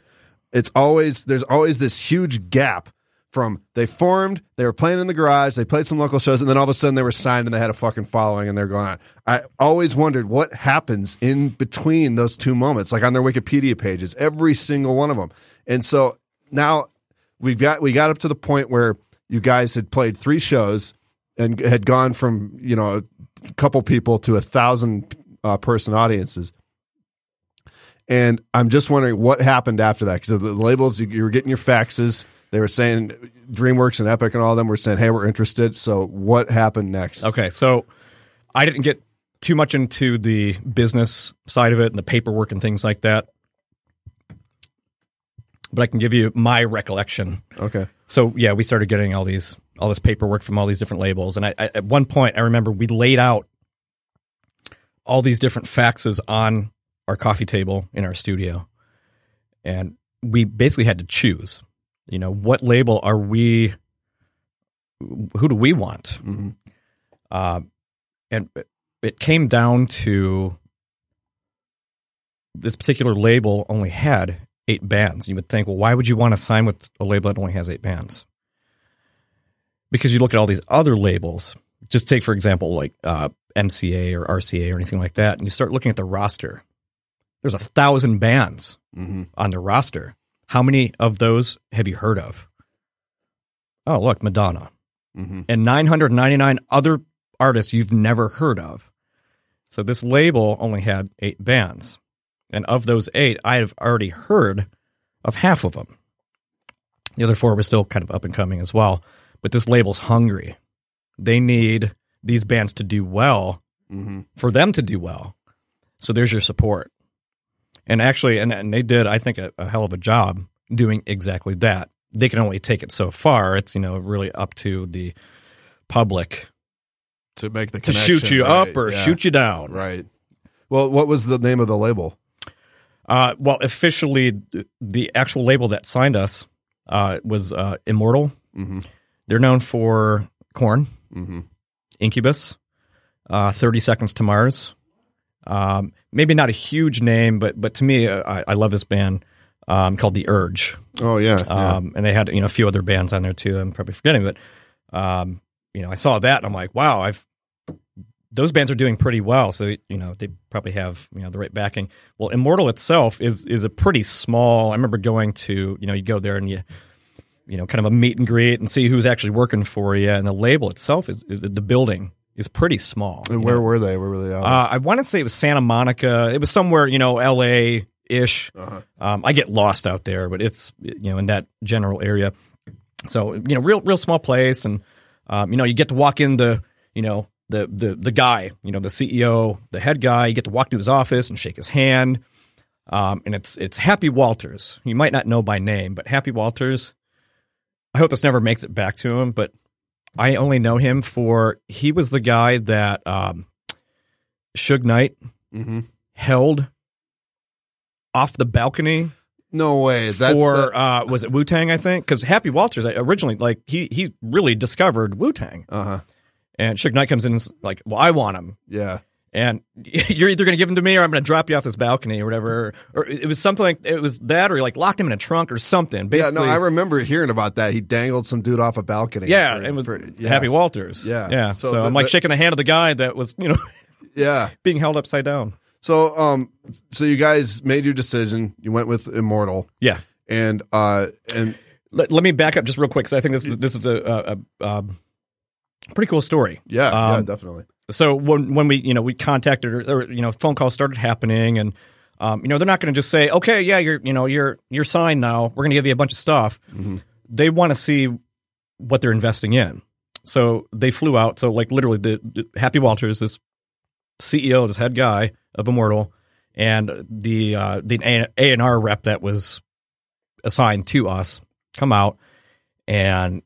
it's always there's always this huge gap from they formed, they were playing in the garage, they played some local shows, and then all of a sudden they were signed and they had a fucking following and they're going. I always wondered what happens in between those two moments, like on their Wikipedia pages, every single one of them. And so now we've got we got up to the point where you guys had played three shows and had gone from you know a couple people to a thousand uh, person audiences And I'm just wondering what happened after that because the labels you, you were getting your faxes. They were saying DreamWorks and Epic and all of them were saying, "Hey, we're interested." So what happened next? Okay, so I didn't get too much into the business side of it and the paperwork and things like that, but I can give you my recollection. Okay. So yeah, we started getting all these all this paperwork from all these different labels, and I, I, at one point I remember we laid out all these different faxes on our coffee table in our studio, and we basically had to choose. You know, what label are we? Who do we want? Mhm. Uh, and it came down to this particular label only had eight bands. You would think, well, why would you want to sign with a label that only has eight bands? Because you look at all these other labels. Just take, for example, like uh, MCA or RCA or anything like that, and you start looking at the roster. There's a thousand bands Mm-hmm. on the roster. How many of those have you heard of? Oh, look, Madonna Mm-hmm. and 999 other artists you've never heard of. So this label only had eight bands. And of those eight, I have already heard of half of them. The other four were still kind of up and coming as well. But this label's hungry. They need these bands to do well Mm-hmm. for them to do well. So there's your support. And actually, and, and they did, I think, a, a hell of a job doing exactly that. They can only take it so far. It's, you know, really up to the public To make the to shoot you right, up or yeah, shoot you down. Right. Well, what was the name of the label? Uh, well, officially, the actual label that signed us uh, was uh, Immortal. Mm-hmm. They're known for Korn, Mm-hmm. Incubus, uh, 30 Seconds to Mars. Um, maybe not a huge name, but but to me, uh, I, I love this band um, called The Urge. Oh yeah. yeah. Um, and they had you know a few other bands on there too. I'm probably forgetting, but um, you know I saw that and I'm like, wow, I've those bands are doing pretty well. So you know they probably have you know the right backing. Well, Immortal itself is is a pretty small. I remember going to you know you go there and you you know kind of a meet and greet and see who's actually working for you. And the label itself is the building is pretty small. and where know. were they? Where were they out? Uh, I want to say it was Santa Monica. It was somewhere, you know, L.A. ish. Uh-huh. Um, I get lost out there, but it's you know in that general area. So you know, real real small place, and um, you know, you get to walk in the you know the the the guy, you know, the CEO, the head guy. You get to walk to his office and shake his hand. Um, and it's it's Happy Walters. You might not know by name, but Happy Walters. I hope this never makes it back to him, but I only know him for he was the guy that um, Suge Knight mm-hmm. held off the balcony No way. That's for the, uh, was it Wu Tang? I think because Happy Walters originally like he he really discovered Wu Tang, uh-huh. and Suge Knight comes in and is like, "Well, I want him," Yeah. And you're either going to give him to me or I'm going to drop you off this balcony or whatever. Or it was something like it was that, or he like locked him in a trunk or something. Yeah, no, I remember hearing about that. He dangled some dude off a balcony. yeah, for- it was for- yeah. Happy Walters. Yeah. yeah. So So, the- I'm like the- shaking the hand of the guy that was you know Yeah. being held upside down. So, um, so you guys made your decision. You went with Immortal, Yeah. and uh, and Let, let me back up just real quick because I think this is this is a, a, a, um, pretty cool story. yeah, yeah, Um, definitely. So when when we you know we contacted or, or you know phone calls started happening and um, you know they're not going to just say okay yeah you're you know you're you're signed now. We're going to give you a bunch of stuff. Mhm. they want to see what they're investing in. So they flew out. So like literally the, the Happy Walters this CEO this head guy of Immortal and the uh, the A and R rep that was assigned to us come out and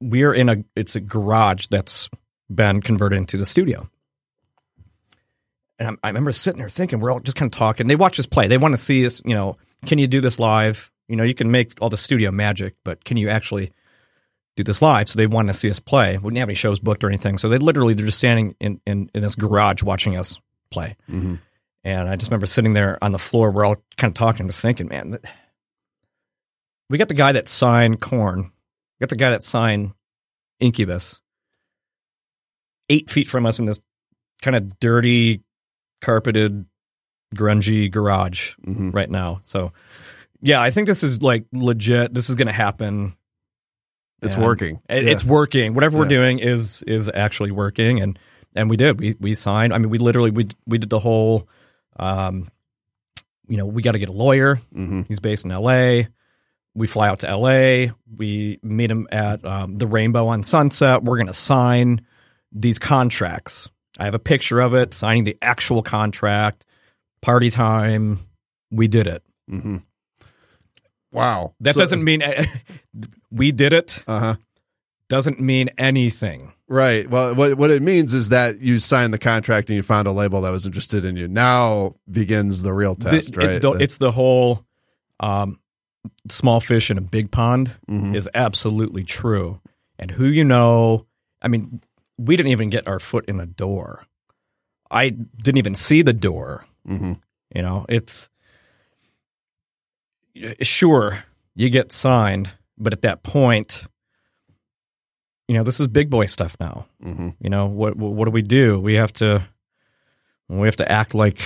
we're in a it's a garage that's been converted into the studio. And I remember sitting there thinking, we're all just kind of talking. They watch us play. They want to see us, you know, can you do this live? You know, you can make all the studio magic, but can you actually do this live? So they want to see us play. We didn't have any shows booked or anything. So they literally, they're just standing in, in, in this garage watching us play. Mhm. And I just remember sitting there on the floor. We're all kind of talking, just thinking, man, we got the guy that signed Korn. We got the guy that signed Incubus. Eight feet from us in this kind of dirty, carpeted, grungy garage Mhm. right now. So, yeah, I think this is like legit. This is going to happen. It's And working. Yeah. It's working. Whatever we're doing is is actually working, and and we did. We we signed. I mean, we literally we we did the whole. Um, you know, we got to get a lawyer. Mm-hmm. He's based in L.A. We fly out to L.A. We meet him at um, the Rainbow on Sunset. We're going to sign these contracts. I have a picture of it, signing the actual contract. Party time. We did it. Mm-hmm. Wow. That So- doesn't mean we did it. Uh-huh. Doesn't mean anything. Right. Well, what what it means is that you signed the contract and you found a label that was interested in you. Now begins the real The- test, it- right? the- it's the whole um, small fish in a big pond Mhm. is absolutely true. And who you know, I mean, we didn't even get our foot in the door. I didn't even see the door. Mhm. You know, it's sure you get signed, but at that point, you know, this is big boy stuff now. Mhm. You know, what what, what do we do? We have to we have to act like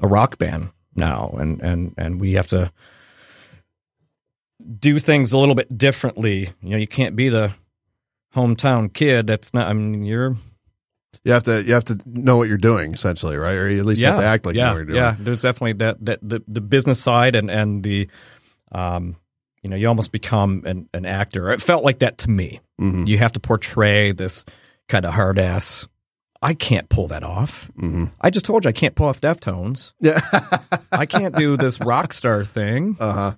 a rock band now and and and we have to do things a little bit differently. You know, you can't be the hometown kid that's not I mean, you're You have to you have to know what you're doing essentially, right? Or you at least have to act like yeah, you know what you're doing. Yeah, there's definitely that that the, the business side and and the um you know, you almost become an, an actor. It felt like that to me. Mhm. You have to portray this kind of hard ass. I can't pull that off. Mhm. I just told you I can't pull off Deftones. Yeah. I can't do this rock star thing. uh huh.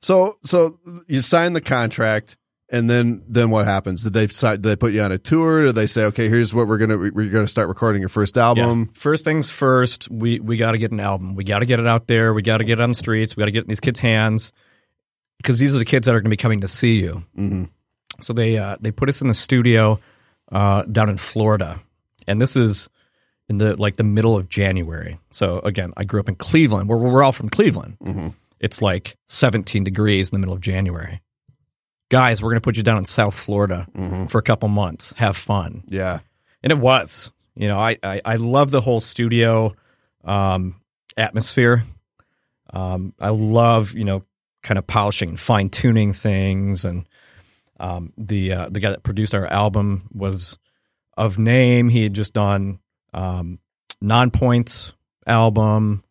So so you sign the contract, and then then what happens? Did they decide, did they put you on a tour? Did they say, okay, here's what we're gonna we're gonna start recording your first album? Yeah. First things first, we we got to get an album. We got to get it out there. We got to get it on the streets. We got to get it in these kids' hands because these are the kids that are going to be coming to see you. Mm-hmm. So they uh, they put us in the studio uh, down in Florida, and this is in the like the middle of January. So again, I grew up in Cleveland. We're we're all from Cleveland. Mhm. It's like 17 degrees in the middle of January. Guys, we're going to put you down in South Florida Mhm. for a couple months. Have fun. Yeah. And it was. You know, I I, I love the whole studio um, atmosphere. Um, I love you know kind of polishing and fine tuning things, and um, the uh, the guy that produced our album was of name. He had just done um, Nonpoint's album.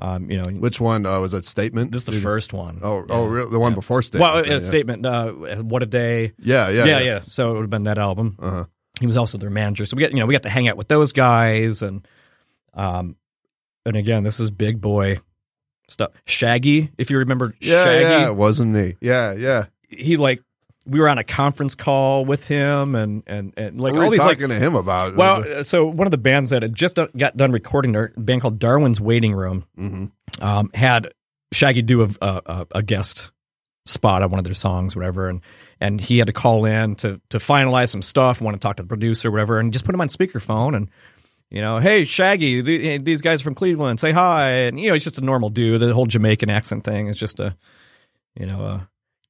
Um, you know, Which one uh, was that? Statement. this is the Did- first one. Oh, Yeah. oh, real, the one before statement. Well, yeah. statement. Uh, what a day. Yeah, yeah, Yeah, yeah. So it would have been that album. Uh-huh. He was also their manager. So we got you know we got to hang out with those guys and um and again this is big boy stuff. Shaggy, if you remember Yeah, Shaggy, yeah, it wasn't me. Yeah, yeah. he like we were on a conference call with him and and and like all these like talking to him about? well, uh, so one of the bands that had just got done recording their band called Darwin's Waiting Room Mhm. um, had Shaggy do a, a, a guest spot on one of their songs, whatever, and and he had to call in to to finalize some stuff, want to talk to the producer, whatever, and just put him on speakerphone and. You know, hey Shaggy, th- these guys are from Cleveland, say hi, and you know he's just a normal dude. The whole Jamaican accent thing is just a, you know, uh,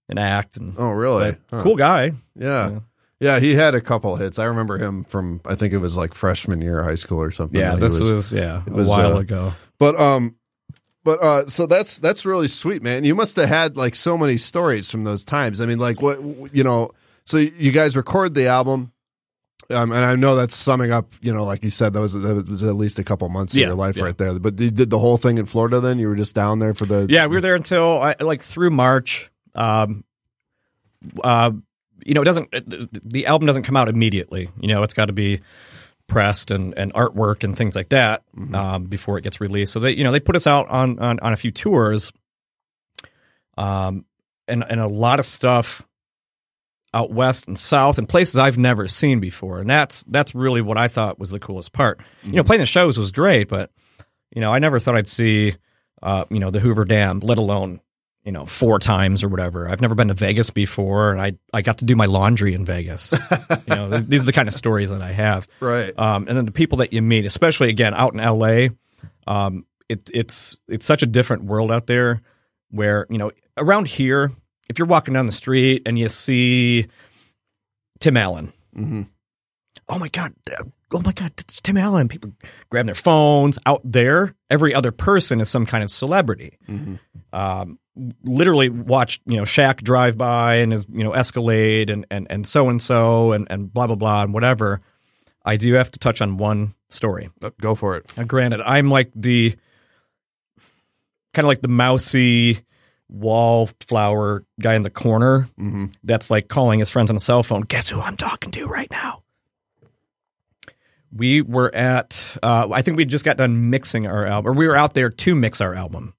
an act and oh, really? Huh. cool guy. Yeah. Yeah. yeah. he had a couple hits. I remember him from I think it was like freshman year of high school or something. Yeah, this was, yeah it a while uh, ago. But um but uh so that's that's really sweet, man. You must have had like so many stories from those times. I mean, like what you know, so you guys record the album um, and I know that's summing up, you know, like you said, that was, that was at least a couple months of Yeah, your life yeah. right there. But you did the whole thing in Florida then? You were just down there for the. Yeah, we were there until I, like through March. Um, uh, you know, it doesn't. The the album doesn't come out immediately. You know, it's got to be pressed and, and artwork and things like that um, before it gets released. So they, you know, they put us out on on, on a few tours, um, and and a lot of stuff out west and south and places I've never seen before. And that's that's really what I thought was the coolest part. You know, playing the shows was great, but you know, I never thought I'd see uh, you know, the Hoover Dam, let alone, you know, four times or whatever. I've never been to Vegas before and I I got to do my laundry in Vegas. you know, these are the kind of stories that I have. Right. Um, and then the people that you meet, especially again out in LA, um, it, it's it's such a different world out there. Where you know around here, if you're walking down the street and you see Tim Allen, hmm oh my god, oh my god, it's Tim Allen. People grab their phones. Out there, every other person is some kind of celebrity. hmm Um, literally watched you know Shaq drive by and his you know Escalade and and and so and so and and blah blah blah and whatever. I do have to touch on one story. Go for it. Now, granted, I'm like the kind of like the mousy wallflower guy in the corner hmm that's like calling his friends on a cell phone. Guess who I'm talking to right now? We were at, uh, I think we just got done mixing our album, or we were out there to mix our album.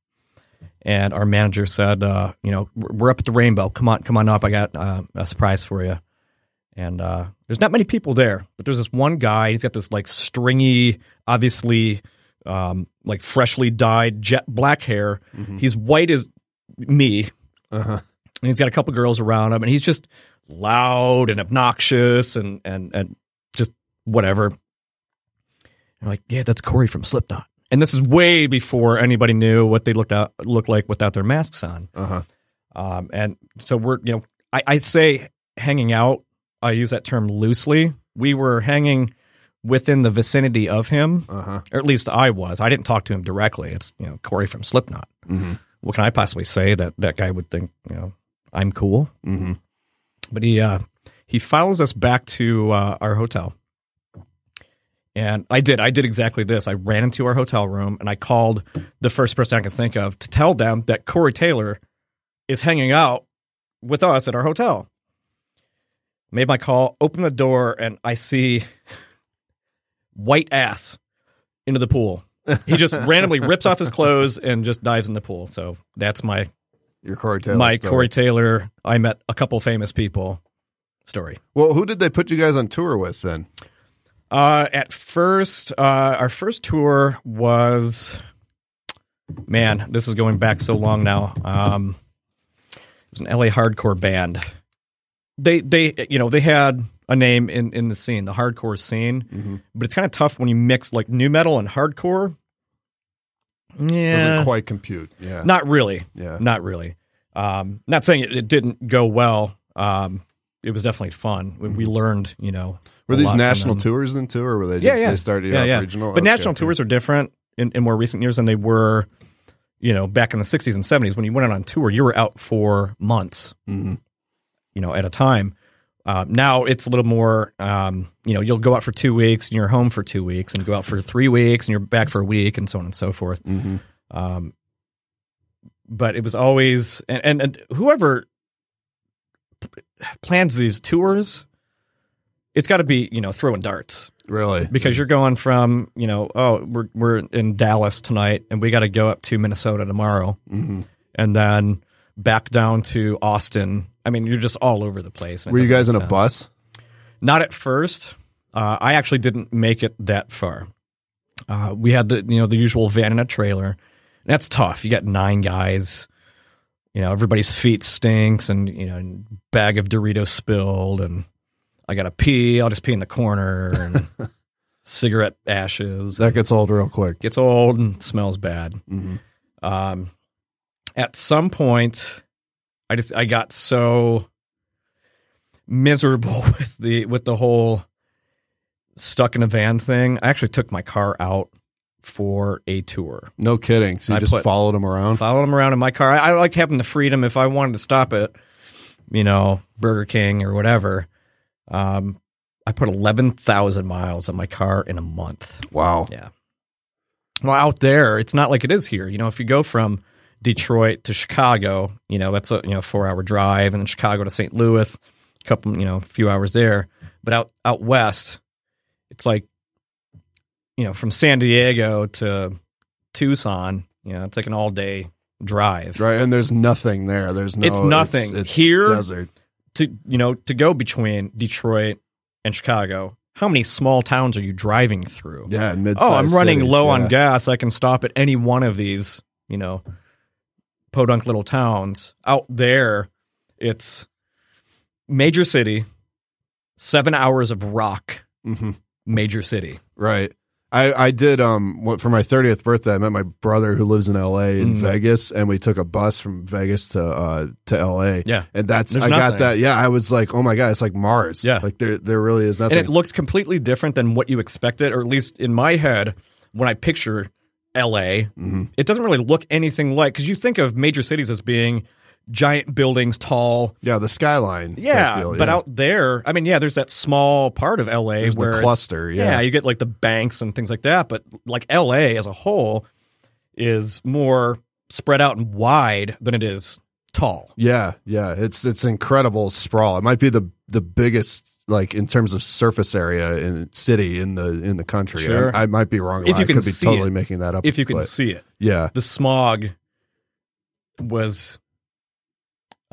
And our manager said, uh, you know, we're up at the Rainbow. Come on, come on up. I got uh, a surprise for you. And uh, there's not many people there, but there's this one guy. He's got this like stringy, obviously, um, like freshly dyed jet black hair. He's white as me, Uh-huh. and he's got a couple girls around him, and he's just loud and obnoxious and and and just whatever. I'm like, yeah, that's Corey from Slipknot, and this is way before anybody knew what they looked out looked like without their masks on. Uh-huh. Um, and so we're, you know, I, I say hanging out. I use that term loosely. We were hanging within the vicinity of him, Uh-huh. or at least I was. I didn't talk to him directly. It's you know Corey from Slipknot. Mm-hmm. What can I possibly say that that guy would think you know I'm cool? Mm-hmm. But he uh, he follows us back to uh, our hotel, and I did I did exactly this. I ran into our hotel room and I called the first person I could think of to tell them that Corey Taylor is hanging out with us at our hotel. Made my call, opened the door, and I see white ass into the pool. He just randomly rips off his clothes and just dives in the pool. So that's my Your Corey Taylor. my story. Corey Taylor. I met a couple famous people story. Well, who did they put you guys on tour with then? Uh, at first, uh, our first tour was, man, this is going back so long now. Um, it was an LA hardcore band. They, they, you know, they had a name in, in the scene, the hardcore scene, Mhm. but it's kind of tough when you mix like new metal and hardcore. Yeah, Doesn't quite compute. Yeah. not really. yeah. Not really. Um, not saying it, it didn't go well. Um, it was definitely fun. We, we learned, you know. Were these national tours then too, or were they just Yeah, yeah. they started Yeah, yeah. regional? But Okay, national okay. tours are different in, in more recent years than they were, you know, back in the 60s and 70s. When you went out on tour, you were out for months, Mhm. you know, at a time. Uh, now it's a little more, um, you know, you'll go out for two weeks and you're home for two weeks and go out for three weeks and you're back for a week and so on and so forth. Mhm. Um, but it was always and, and, and whoever plans these tours, it's got to be you know throwing darts Really? because you're going from you know oh we're we're in Dallas tonight and we got to go up to Minnesota tomorrow hmm and then back down to Austin. I mean, you're just all over the place. Were you guys in a sense. bus? Not at first. Uh, I actually didn't make it that far. Uh, we had the you know the usual van and a trailer. That's tough. You got nine guys. You know everybody's feet stinks, and you know bag of Doritos spilled, and I got to pee. I'll just pee in the corner, and cigarette ashes. That gets old real quick. gets old and smells bad. hmm Um, at some point, I just I got so miserable with the with the whole stuck in a van thing. I actually took my car out for a tour. No kidding. So you I just put- followed them around? Followed them around in my car. I, I like having the freedom if I wanted to stop at, you know, Burger King or whatever. Um, I put eleven thousand miles on my car in a month. Wow. Yeah. Well, out there, it's not like it is here. You know, if you go from Detroit to Chicago, you know, that's a you know four hour drive, and then Chicago to St. Louis, a couple, you know, a few hours there. But out out west, it's like, you know, from San Diego to Tucson, you know, it's like an all day drive. Right. And there's nothing there. There's no. It's nothing. It's, Here- desert. To you know, to go between Detroit and Chicago, how many small towns are you driving through? Yeah. Mid. oh, I'm running low on gas. I can stop at any one of these, you know, podunk little towns. Out there, it's major city, seven hours of rock, hmm major city. Right. I, I did um for my 30th birthday. I met my brother who lives in L.A. in Mm. Vegas, and we took a bus from Vegas to uh to L.A. Yeah. and that's There's I got that. Yeah, I was like, oh my god, it's like Mars. Yeah. like there there really is nothing. And it looks completely different than what you expected, or at least in my head, when I picture LA, Mhm. it doesn't really look anything like, because you think of major cities as being giant buildings, tall, yeah, the skyline. Yeah, deal, but yeah. out there, I mean, yeah, there's that small part of LA There's the where it's- cluster, yeah. you get like the banks and things like that, but like LA as a whole is more spread out and wide than it is tall. Yeah, yeah, it's it's incredible sprawl. It might be the the biggest like in terms of surface area in city in the in the country. Sure. I, I might be wrong. If you I can could be totally it. making that up. If you can but see it, yeah, the smog was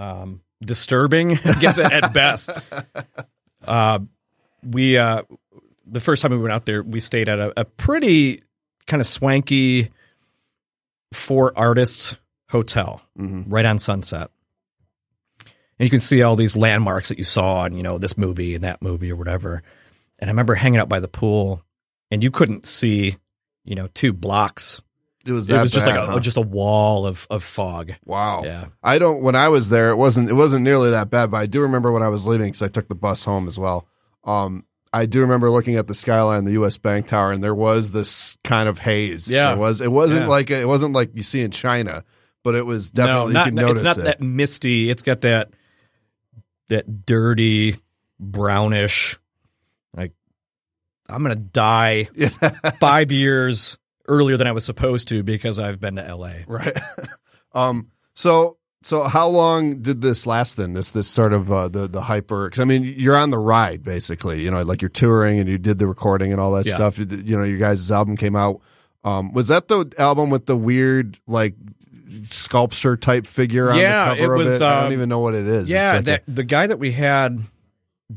um, disturbing, I guess at best. Uh, we uh, the first time we went out there, we stayed at a, a pretty kind of swanky four artists hotel Mhm. right on Sunset. And you can see all these landmarks that you saw in, you know, this movie and that movie or whatever. And I remember hanging out by the pool and you couldn't see, you know, two blocks. It was. it was just bad, like a huh? just a wall of, of fog. wow. Yeah. I don't. When I was there, it wasn't. It wasn't nearly that bad. But I do remember when I was leaving because I took the bus home as well. Um, I do remember looking at the skyline, the U.S. Bank Tower, and there was this kind of haze. Yeah. it was. It wasn't Yeah. like it wasn't like you see in China, but it was definitely no, not, you notice it's not it. that misty. It's got that that dirty brownish like I'm going to die Yeah. 5 years earlier than I was supposed to because I've been to LA. right. um. So so how long did this last then? This this sort of uh, the the hyper because I mean you're on the ride basically. You know, like you're touring and you did the recording and all that Yeah. stuff. You, you know, your guys' album came out. Um, was that the album with the weird like sculpture type figure on Yeah, the cover it of was, it? I don't um, even know what it is. Yeah, like a- that, the guy that we had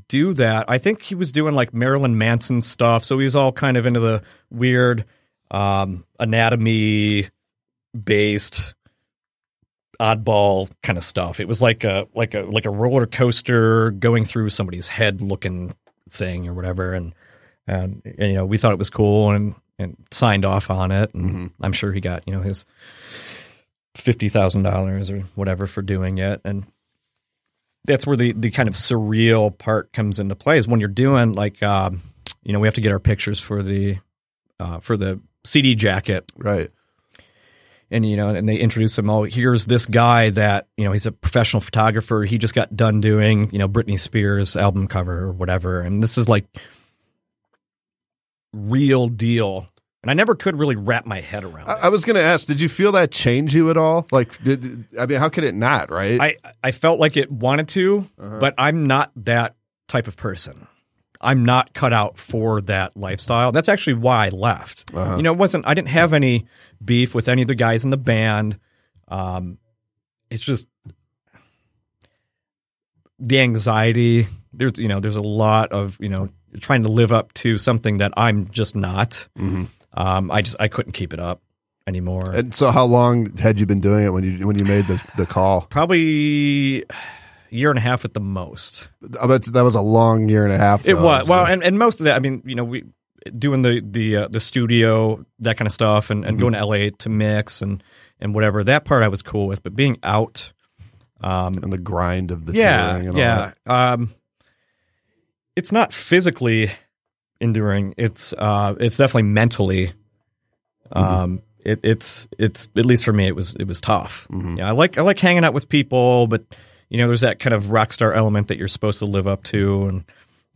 do that, I think he was doing like Marilyn Manson stuff. So he was all kind of into the weird um, anatomy based oddball kind of stuff. It was like a like a like a roller coaster going through somebody's head looking thing or whatever and and, and you know we thought it was cool and and signed off on it and Mhm. I'm sure he got you know his fifty thousand dollars or whatever for doing it and that's where the the kind of surreal part comes into play is when you're doing like um, you know we have to get our pictures for the uh, for the CD jacket right. and you know and they introduce him oh here's this guy that you know he's a professional photographer he just got done doing you know Britney Spears album cover or whatever and this is like real deal and I never could really wrap my head around I, it. I was going to ask, did you feel that change you at all? Like, did I mean, how could it not? Right? I I felt like it wanted to, Uh-huh. but I'm not that type of person. I'm not cut out for that lifestyle. That's actually why I left. Uh-huh. You know, it wasn't I didn't have any beef with any of the guys in the band. Um, it's just the anxiety. There's you know, there's a lot of you know trying to live up to something that I'm just not. Mhm. Um, I just I couldn't keep it up anymore. And so, how long had you been doing it when you when you made the the call? Probably year and a half at the most. I bet that was a long year and a half. It was so- well, and, and most of that. I mean, you know, we doing the the uh, the studio that kind of stuff, and, and going to LA to mix and and whatever. That part I was cool with, but being out, um, and the grind of the yeah, touring and all yeah, that. um, it's not physically enduring. It's uh, it's definitely mentally. Mm-hmm. Um, it, it's it's at least for me, it was it was tough. Mhm. Yeah, I like I like hanging out with people, but you know, there's that kind of rock star element that you're supposed to live up to, and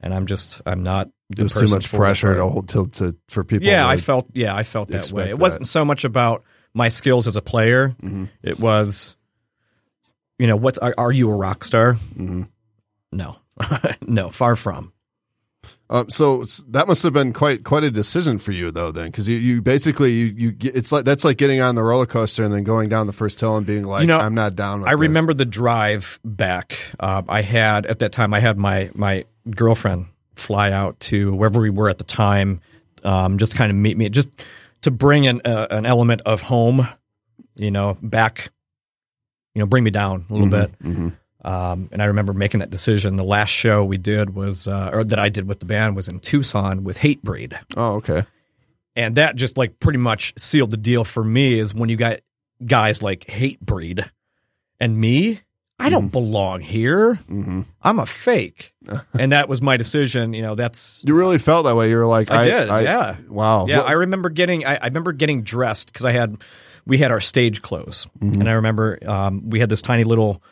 and I'm just I'm not. the There's too much pressure to hold to, to for people. Yeah, I felt yeah I felt that way. that. It wasn't so much about my skills as a player. Mhm. It was, you know, what are, are you a rock star? Mhm. No, no, far from. Um, so that must have been quite quite a decision for you though, then, because you, you basically you, you get, it's like that's like getting on the roller coaster and then going down the first hill and being like, You know, I'm not down. With I this." remember the drive back. Um, I had at that time I had my my girlfriend fly out to wherever we were at the time, um, just kind of meet me, just to bring an uh, an element of home, you know, back, you know, bring me down a little Mhm, bit. mhm. Um, and I remember making that decision. The last show we did was, uh, or that I did with the band, was in Tucson with Hatebreed, Oh, okay. and that just like pretty much sealed the deal for me. Is when you got guys like Hatebreed and me, I don't belong here. hmm I'm a fake, and that was my decision. You know, that's You really felt that way. You were like, I I, did, I- yeah. Wow. yeah. What- I remember getting, I, I remember getting dressed because I had, we had our stage clothes, and I remember um, we had this tiny little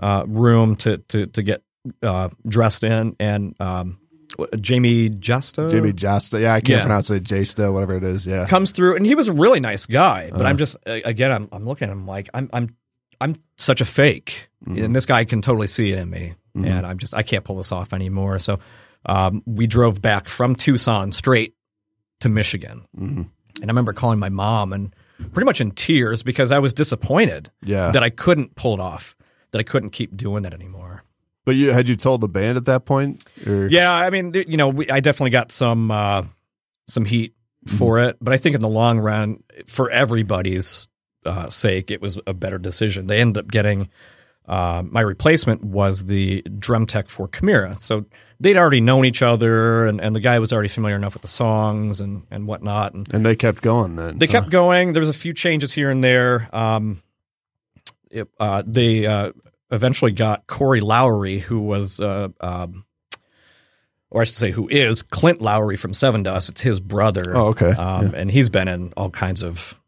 uh, room to to to get uh, dressed in, and um, Jamie Justa. Jamey Jasta. Yeah, I can't Yeah. pronounce it. Jasta, whatever it is. Yeah. comes through, and he was a really nice guy. But Uh-huh. I'm just again, I'm, I'm looking at him like I'm I'm I'm such a fake, Mm-hmm. and this guy can totally see it in me, and I'm just I can't pull this off anymore. So um, we drove back from Tucson straight to Michigan, Mm-hmm. and I remember calling my mom and pretty much in tears because I was disappointed Yeah. that I couldn't pull it off, that I couldn't keep doing that anymore. But you had you told the band at that point? Or? Yeah, I mean, you know, we, I definitely got some uh, some heat for it, but I think in the long run, for everybody's uh, sake, it was a better decision. They ended up getting uh, my replacement was the drum tech for Chimaira, so they'd already known each other, and, and the guy was already familiar enough with the songs and and whatnot, and And they kept going then. they kept going. There was a few changes here and there. Um, it, uh, they uh, eventually got Corey Lowery, who was, uh, um, or I should say, who is Clint Lowery from Sevendust. It's his brother. Oh, okay. Um, And he's been in all kinds of,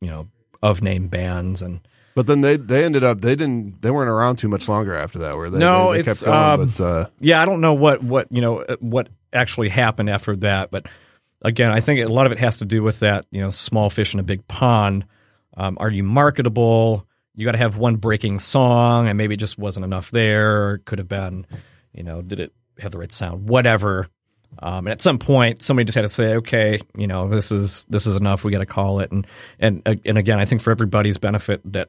you know, of name bands and. But then they they ended up they didn't they weren't around too much longer after that. Were they? No, they, they it's, kept going. um, but uh, Yeah, I don't know what what you know uh, what actually happened after that, but again, I think a lot of it has to do with that you know small fish in a big pond. Um, are you marketable? You got to have one breaking song, and maybe it just wasn't enough there. Could have been, you know, did it have the right sound? Whatever. Um, and at some point, somebody just had to say, okay, you know, this is this is enough. We got to call it. And and and again, I think for everybody's benefit that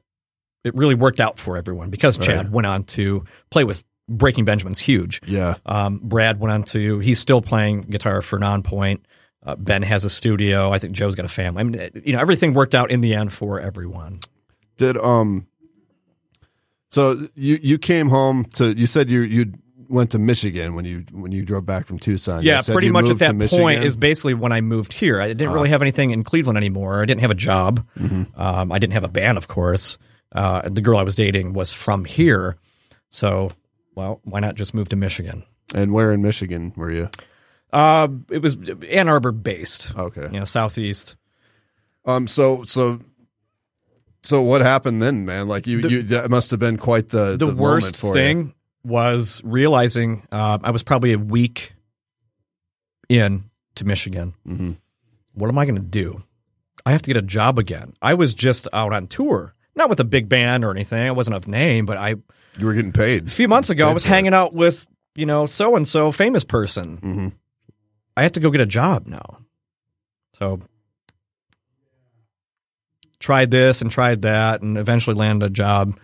it really worked out for everyone because Chad went on to play with Breaking Benjamin's huge. yeah, Um, Brad went on to he's still playing guitar for Nonpoint. Uh, ben has a studio. I think Joe's got a family. I mean, you know, everything worked out in the end for everyone. Did um. So you you came home to you said you you went to Michigan when you when you drove back from Tucson. You Yeah, pretty much at that point is basically when I moved here. I didn't really have anything in Cleveland anymore. I didn't have a job. Mm-hmm. Um, I didn't have a band, of course. Uh, the girl I was dating was from here, so well, why not just move to Michigan? and where in Michigan were you? Uh, it was Ann Arbor based, Okay. you know, southeast. Um. So so. So what happened then, man? Like you, you that must have been quite the the, moment worst thing was realizing uh, I was probably a week in to Michigan. Mhm. What am I going to do? I have to get a job again. I was just out on tour, not with a big band or anything. I wasn't of name, but I you. You were getting paid. A few months ago I was for it. hanging out with you know so and so famous person. Mhm. I have to go get a job now. So tried this and tried that, and eventually landed a job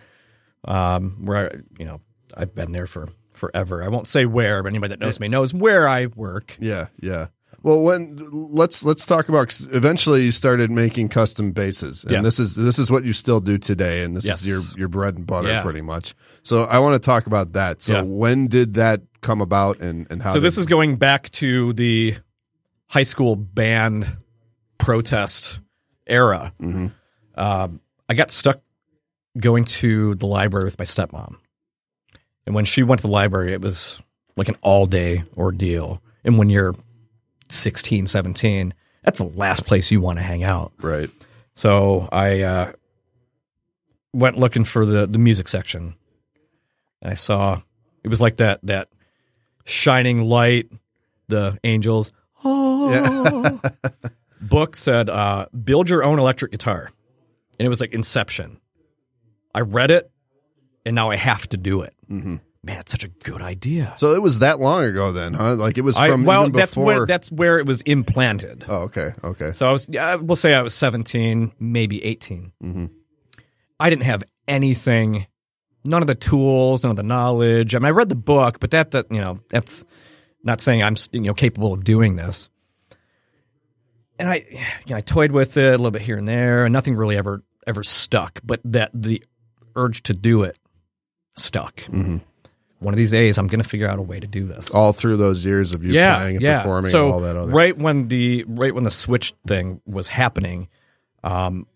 um, where I, you know I've been there for forever. I won't say where, but anybody that knows me knows where I work. Yeah, yeah. Well, when let's let's talk about 'cause eventually you started making custom basses, and Yeah. this is this is what you still do today, and this Yes. is your your bread and butter, Yeah. pretty much. So I want to talk about that. So Yeah. when did that come about, and and how? So this is going back to the high school band protest era. Mhm. Um, I got stuck going to the library with my stepmom, and when she went to the library, it was like an all day ordeal. And when you're 16, 17, that's the last place you want to hang out. right. So I uh, went looking for the, the music section. And I saw it was like that that shining light, the angels. Oh, book said uh, build your own electric guitar, and it was like Inception. I read it, and now I have to do it. Mm-hmm. Man, it's such a good idea. So it was that long ago, then, huh? Like it was I, from well, even that's before. where that's where it was implanted. oh, okay, okay. So I was, yeah, we'll say I was 17, maybe 18. Mm-hmm. I didn't have anything, none of the tools, none of the knowledge. I mean, I read the book, but that, that you know, that's not saying I'm you know capable of doing this. And I, you know, I toyed with it a little bit here and there, and nothing really ever ever stuck. But that the urge to do it stuck. Mm-hmm. One of these days, I'm going to figure out a way to do this All through those years of you playing and performing so and all that other. right when the right when the switch thing was happening, um,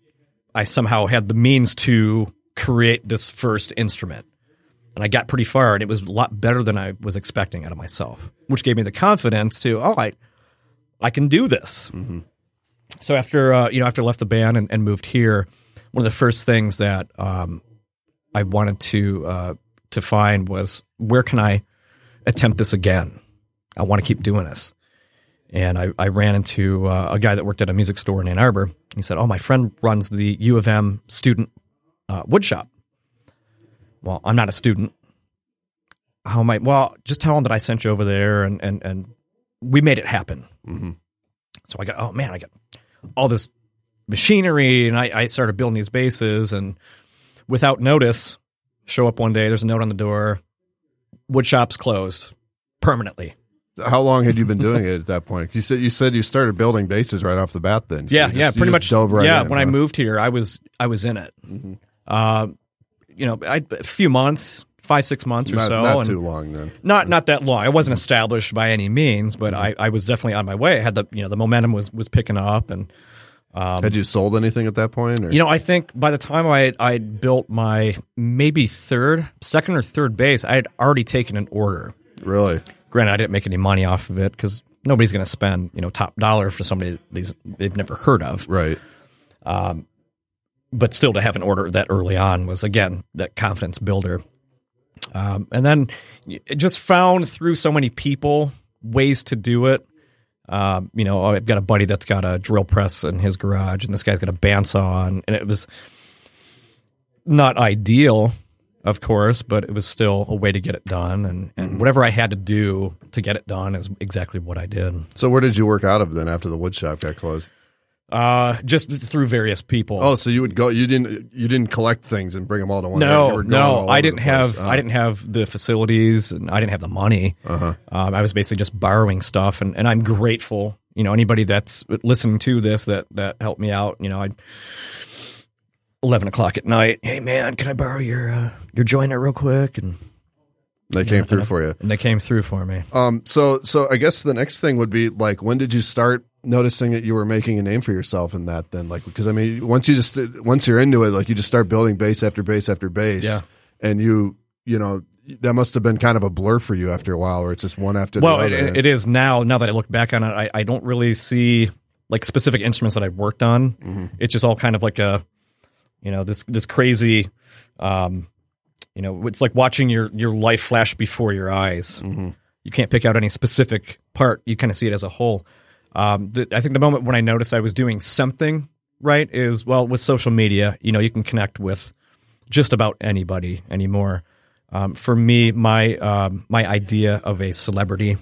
I somehow had the means to create this first instrument, and I got pretty far, and it was a lot better than I was expecting out of myself, which gave me the confidence to oh I I can do this. Mm-hmm. So after uh, you know after I left the band and, and moved here, one of the first things that um, I wanted to uh, to find was where can I attempt this again I want to keep doing this. And I, I ran into uh, a guy that worked at a music store in Ann Arbor. He said, "Oh, my friend runs the U of M student uh, wood shop." Well, I'm not a student. How am I? Well, just tell him that I sent you over there, and and and we made it happen. Mm-hmm. So I got, oh man, I got all this machinery, and I, I started building these basses, and without notice, show up one day. There's a note on the door. Wood shop's closed permanently. How long had you been doing it at that point? You said you said you started building basses right off the bat. Then, So yeah, just- yeah, pretty much. Dove right yeah, in, when I moved here, I was I was in it. Mm-hmm. Uh, you know, I, a few months, five six months or not, so, not too long then. not not that long. I wasn't mm-hmm. established by any means, but mm-hmm. I, I was definitely on my way. I had the you know the momentum was was picking up, and had you sold anything at that point? Or? Um, you know I think by the time I I built my maybe third, second or third bass, I had already taken an order. really? Granted, I didn't make any money off of it because nobody's going to spend you know top dollar for somebody these they've never heard of. Right. Um, but still to have an order that early on was again that confidence builder. Um, and then it just found through so many people ways to do it. Um, you know, I've got a buddy that's got a drill press in his garage, and this guy's got a bandsaw, and, and it was not ideal, of course, but it was still a way to get it done. And, and whatever I had to do to get it done is exactly what I did. So where did you work out of then after the wood shop got closed? Uh, just through various people. Oh, so you would go? You didn't? You didn't collect things and bring them all to one? No, no, I didn't have Oh. I didn't have the facilities and I didn't have the money. Uh-huh. Um, I was basically just borrowing stuff, and, and I'm grateful. You know, anybody that's listening to this that that helped me out. You know, I eleven o'clock at night. Hey man, can I borrow your uh, your joiner real quick? And, They came through for you. and they came through for me. Um. So so I guess the next thing would be like, when did you start noticing that you were making a name for yourself in that? Then, like, because I mean, once you just once you're into it, like, you just start building bass after bass after bass. Yeah. And you you know that must have been kind of a blur for you after a while, where it's just one after Well, the other. it- it is now. Now that I look back on it, I, I don't really see like specific instruments that I've worked on. Mm-hmm. It's just all kind of like a, you know, this this crazy, um, you know, it's like watching your your life flash before your eyes. Mm-hmm. You can't pick out any specific part. You kind of see it as a whole. Um, the, I think the moment when I noticed I was doing something right is well with social media. You know, you can connect with just about anybody anymore. Um, for me, my um, my idea of a celebrity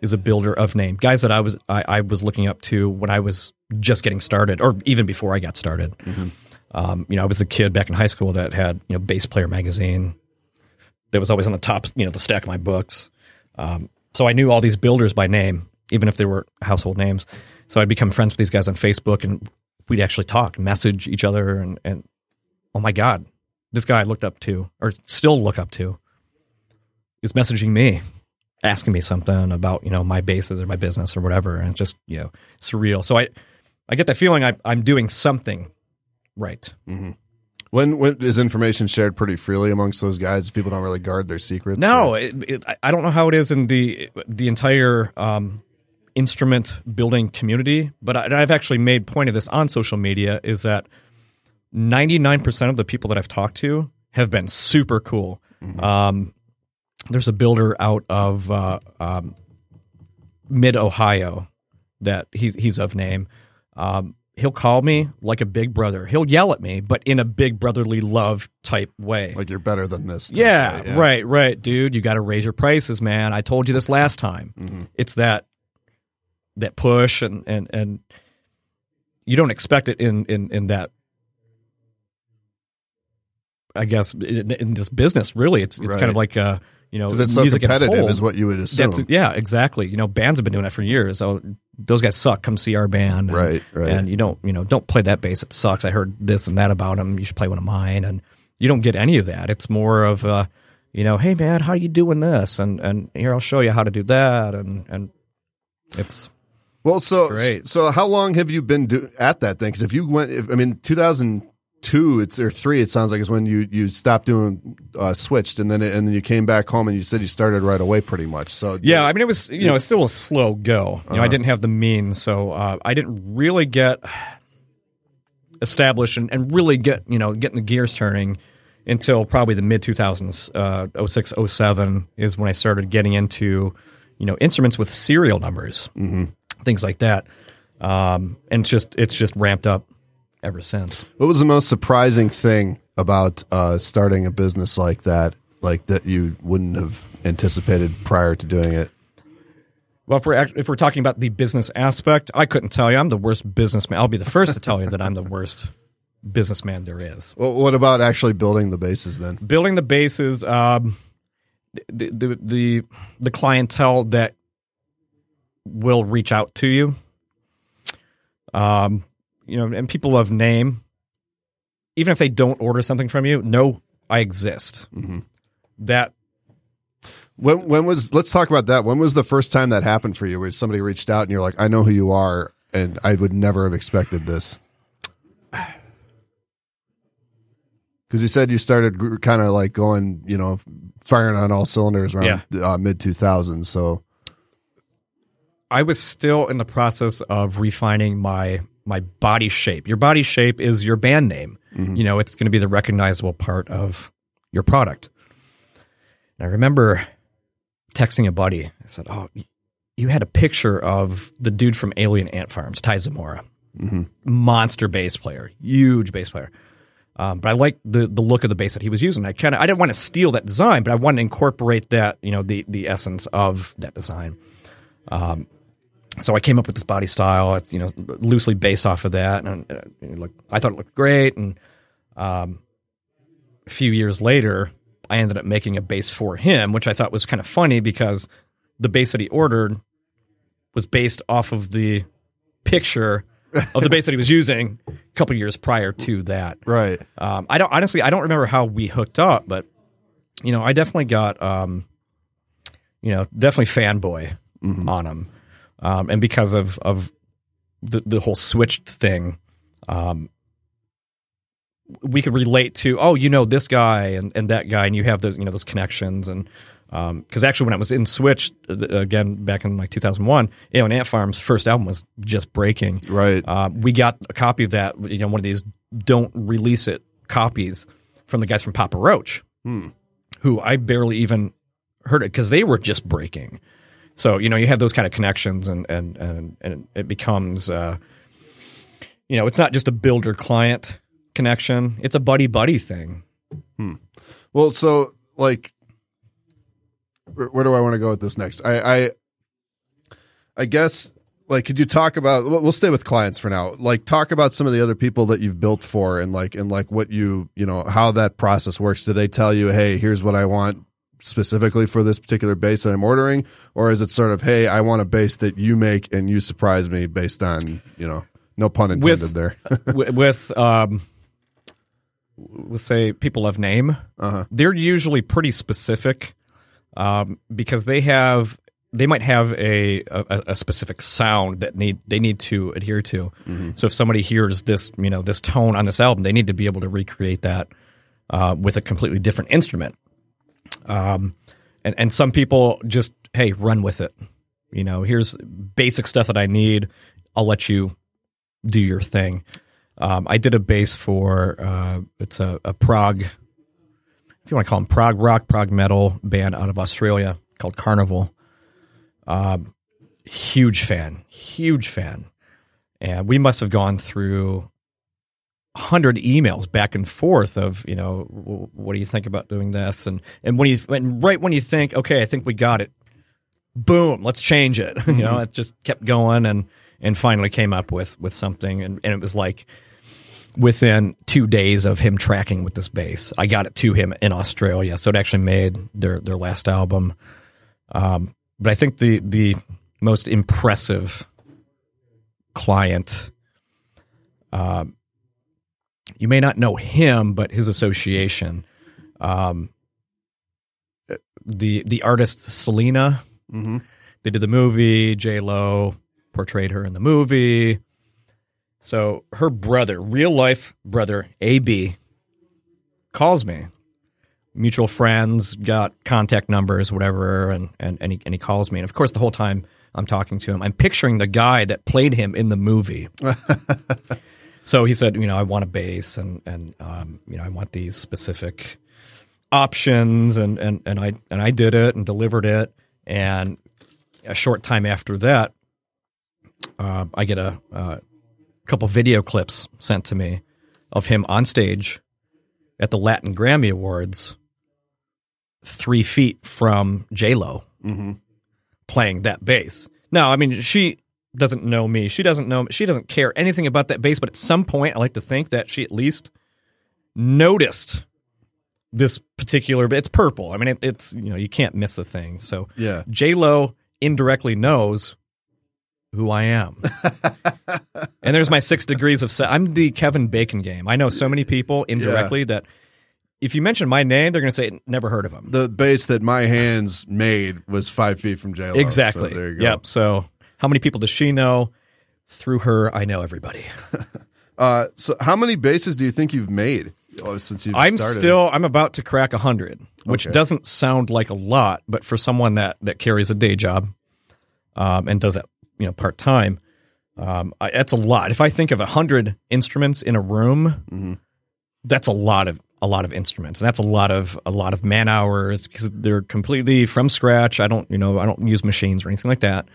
is a builder of name. Guys that I was I, I was looking up to when I was just getting started, or even before I got started. Um, you know, I was a kid back in high school that had you know Bass Player magazine that was always on the top, you know, the stack of my books. Um, so I knew all these builders by name, even if they were household names. So I'd become friends with these guys on Facebook, and we'd actually talk, message each other, and and oh my god, this guy I looked up to, or still look up to, is messaging me, asking me something about you know my basses or my business or whatever, and it's just you know surreal. So I I get that feeling I, I'm doing something right. when when is information shared pretty freely amongst those guys? People don't really guard their secrets. No, or- it, it, I- I don't know how it is in the the entire um, instrument building community, but I, I've actually made point of this on social media. Is that ninety nine percent of the people that I've talked to have been super cool. Um, there's a builder out of uh, um, mid Ohio that he's he's of name. Um, he'll call me like a big brother. He'll yell at me, but in a big brotherly love type way. like you're better than this. stuff, Yeah, right, right, dude. You got to raise your prices, man. I told you this last time. It's that that push, and and and you don't expect it in in in that. I guess in, in this business, really, it's it's kind of like uh you know it's so competitive, whole. is what you would assume. That's yeah, exactly. You know, bands have been doing that for years. So those guys suck. Come see our band, and, Right, right. And you don't, you know, don't play that bass. It sucks. I heard this and that about them. You should play one of mine, and you don't get any of that. It's more of, uh, you know, hey man, how you doing this? And and here I'll show you how to do that, and and it's Well, so great. so how long have you been do, at that thing? Because if you went, if, I mean, two thousand two, it's or three. It sounds like is when you you stopped doing uh, switched, and then it, and then you came back home, and you said you started right away, pretty much. So yeah. I mean, it was you know, it's still a slow go. You know, I didn't have the means, so uh, I didn't really get established and, and really get you know getting the gears turning until probably the mid 2000s uh 06 07 is when i started getting into you know, instruments with serial numbers, things like that. Um, and it's just it's just ramped up ever since. What was the most surprising thing about uh, starting a business like that, like that you wouldn't have anticipated prior to doing it? Well, if we're act- if we're talking about the business aspect, I couldn't tell you. I'm the worst businessman. I'll be the first to tell you that I'm the worst businessman there is. Well, what about actually building the basses then? Building the basses, um, the, the the the clientele that will reach out to you, um, you know, and people of name, even if they don't order something from you, know I exist. That When when was let's talk about that. When was the first time that happened for you where somebody reached out and you're like, I know who you are and I would never have expected this? Because you said you started kind of like going, you know, firing on all cylinders around uh, mid 2000s. So, I was still in the process of refining my my body shape. Your body shape is your band name. Mm-hmm. You know, it's going to be the recognizable part of your product. And I remember texting a buddy. I said, "Oh, you had a picture of the dude from Alien Ant Farms, Tye Zamora, mm-hmm. monster bass player, huge bass player." Um, but I liked the the look of the bass that he was using. I kind of I didn't want to steal that design, but I wanted to incorporate that you know the the essence of that design um, so I came up with this body style, you know, loosely based off of that, and uh, it looked, I thought it looked great. And um, a few years later, I ended up making a bass for him, which I thought was kind of funny because the bass that he ordered was based off of the picture of the bass that he was using a couple years prior to that. right. Um, I don't honestly, I don't remember how we hooked up, but you know, I definitely got, um, you know, definitely fanboy on him, um, and because of of the the whole switched thing, um, we could relate to, oh, you know, this guy and, and that guy, and you have those you know those connections and. Because actually, when I was in Switch uh, again back in like 2001, you know, and Ant Farm's first album was just breaking. Right. Uh, we got a copy of that, you know, one of these don't release it copies from the guys from Papa Roach, who I barely even heard it because they were just breaking. So, you know, you have those kind of connections and, and, and, and it becomes, uh, you know, it's not just a builder client connection, it's a buddy buddy thing. Well, so like, where, do I want to go with this next? I, I, I guess like, could you talk about? We'll stay with clients for now. Like, talk about some of the other people that you've built for, and like, and like what you, you know, how that process works. Do they tell you, hey, here's what I want specifically for this particular bass that I'm ordering, or is it sort of, hey, I want a bass that you make and you surprise me based on, you know, no pun intended With- there. with, um, we'll say people of name, they're usually pretty specific um, because they have they might have a, a a specific sound that need they need to adhere to. So if somebody hears this you know this tone on this album, they need to be able to recreate that uh, with a completely different instrument. Um, and and some people just hey run with it. You know, here's basic stuff that I need. I'll let you do your thing. Um, I did a bass for uh, it's a, a prog, if you want to call them prog rock, prog metal band out of Australia called Karnivool. Um, huge fan, huge fan, and we must have gone through hundred emails back and forth of you know what do you think about doing this and and when you and right when you think okay I think we got it boom, let's change it. you know, it just kept going and and finally came up with with something and, and it was like within two days of him tracking with this bass, I got it to him in Australia. So it actually made their their last album. Um, but I think the the most impressive client um, you may not know him, but his association. Um, the the artist Selena. Mhm. They did the movie. J Lo portrayed her in the movie. So her brother, real life brother, AB, calls me. Mutual friends, got contact numbers, whatever, and and and he, and he calls me. And of course, the whole time I'm talking to him, I'm picturing the guy that played him in the movie. so he said, you know, I want a bass, and and um, you know, I want these specific options, and and and I and I did it and delivered it, and a short time after that, uh, I get a, a couple video clips sent to me of him on stage at the Latin Grammy Awards, three feet from J Lo, playing that bass. Now, I mean, she doesn't know me. She doesn't know. She doesn't care anything about that bass. But at some point, I like to think that she at least noticed this particular. But It's purple. I mean, it, it's you know you can't miss a thing. So Yeah. J Lo indirectly knows who I am. and there's my six degrees of. Se- I'm the Kevin Bacon game. I know so many people indirectly that if you mention my name, they're going to say never heard of him. The bass that my hands made was five feet from J Lo. exactly. So there you go. Yep. So how many people does she know? Through her, I know everybody. Uh, so how many basses do you think you've made oh, since you've I'm started? still I'm about to crack hundred, which Okay. doesn't sound like a lot, but for someone that that carries a day job um, and does it, you know part time, um, I, that's a lot. If I think of hundred instruments in a room, Mm-hmm. that's a lot of a lot of instruments, and that's a lot of a lot of man hours because they're completely from scratch. I don't you know I don't use machines or anything like that.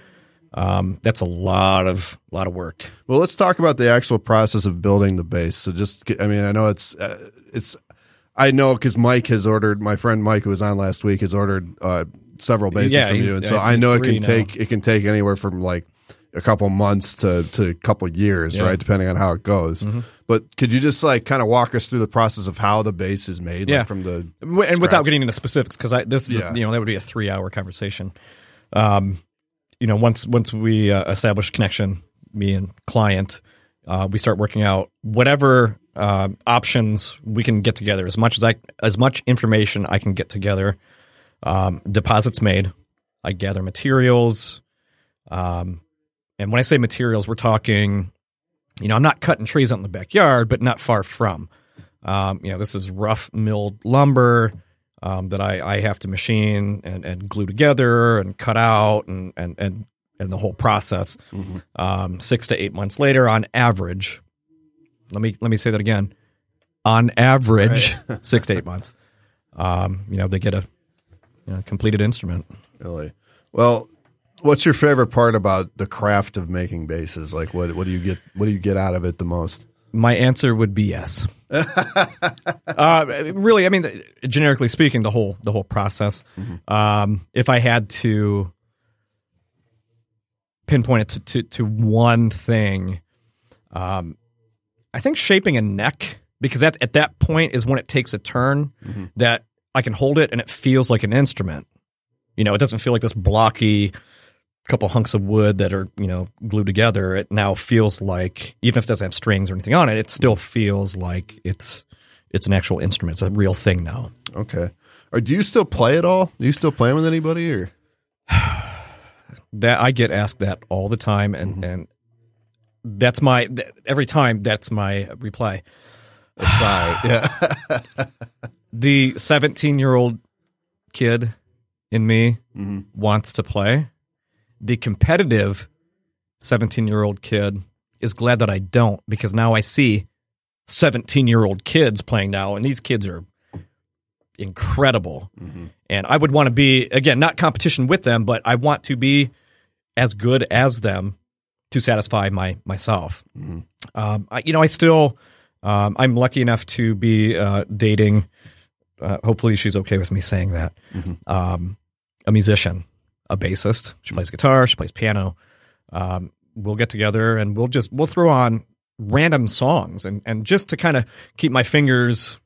Um, that's a lot of lot of work. Well, let's talk about the actual process of building the bass. So just, I mean, I know it's, uh, it's, I know because Mike has ordered, my friend Mike, who was on last week, has ordered uh, several basses Yeah, from you, and so I know it can now. take it can take anywhere from like a couple months to to a couple years, Yeah. Mm-hmm. right, depending on how it goes. But could you just like kind of walk us through the process of how the bass is made, Yeah. like from the and without getting into specifics because I this is Yeah. you know that would be a three hour conversation. Um, you know once once we uh, establish connection, me and client, uh, we start working out whatever uh, options we can get together as much as I as much information I can get together. Um, deposits made. I gather materials. Um, and when I say materials, we're talking, you know, I'm not cutting trees out in the backyard, but not far from. Um, you know, this is rough milled lumber um, that I, I have to machine and, and glue together and cut out and and and, and the whole process. Um, six to eight months later, on average, let me let me say that again. On average, six to eight months. Um, you know, they get a you know, completed instrument. Really? Well, what's your favorite part about the craft of making basses? Like, what what do you get? What do you get out of it the most? My answer would be yes. uh, really, I mean, generically speaking, the whole the whole process. Um, if I had to pinpoint it to, to, to one thing, um, I think shaping a neck because that at that point is when it takes a turn that I can hold it and it feels like an instrument. You know, it doesn't feel like this blocky couple hunks of wood that are you know glued together. It now feels like even if it doesn't have strings or anything on it, it still feels like it's it's an actual instrument. It's a real thing now. Okay. Or do you still play at all? Do you still play with anybody or? That I get asked that all the time, and and that's my every time that's my reply. Aside, yeah. The seventeen year old kid in me Mm-hmm. wants to play. The competitive seventeen year old kid is glad that I don't because now I see seventeen year old kids playing now, and these kids are incredible. And I would want to be again not competition with them, but I want to be as good as them to satisfy my myself. Um, I, you know, I still um, I'm lucky enough to be uh, dating. Uh, hopefully, she's okay with me saying that. Um, a musician, a bassist. She plays guitar. She plays piano. Um, we'll get together and we'll just we'll throw on random songs and and just to kind of keep my fingers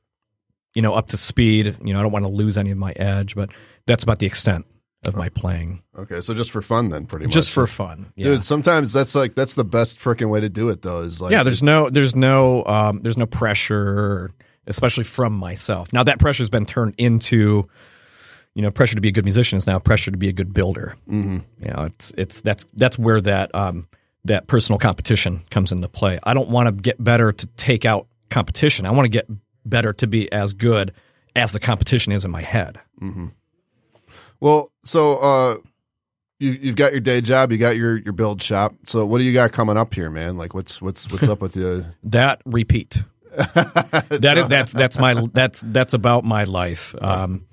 you know up to speed you know i don't want to lose any of my edge but that's about the extent of my playing Okay, so just for fun then, pretty much. just for fun yeah. Dude, sometimes that's like that's the best freaking way to do it though. Is like yeah there's no there's no um, there's no pressure especially from myself now that pressure's been turned into you know pressure to be a good musician is now pressure to be a good builder mm-hmm. you know it's it's that's that's where that um, that personal competition comes into play i don't want to get better to take out competition i want to get better to be as good as the competition is in my head Well, so uh, you you've got your day job, you got your your build shop. So what do you got coming up here, man? Like what's what's what's up with you? that repeat that that's that's my that's that's about my life um,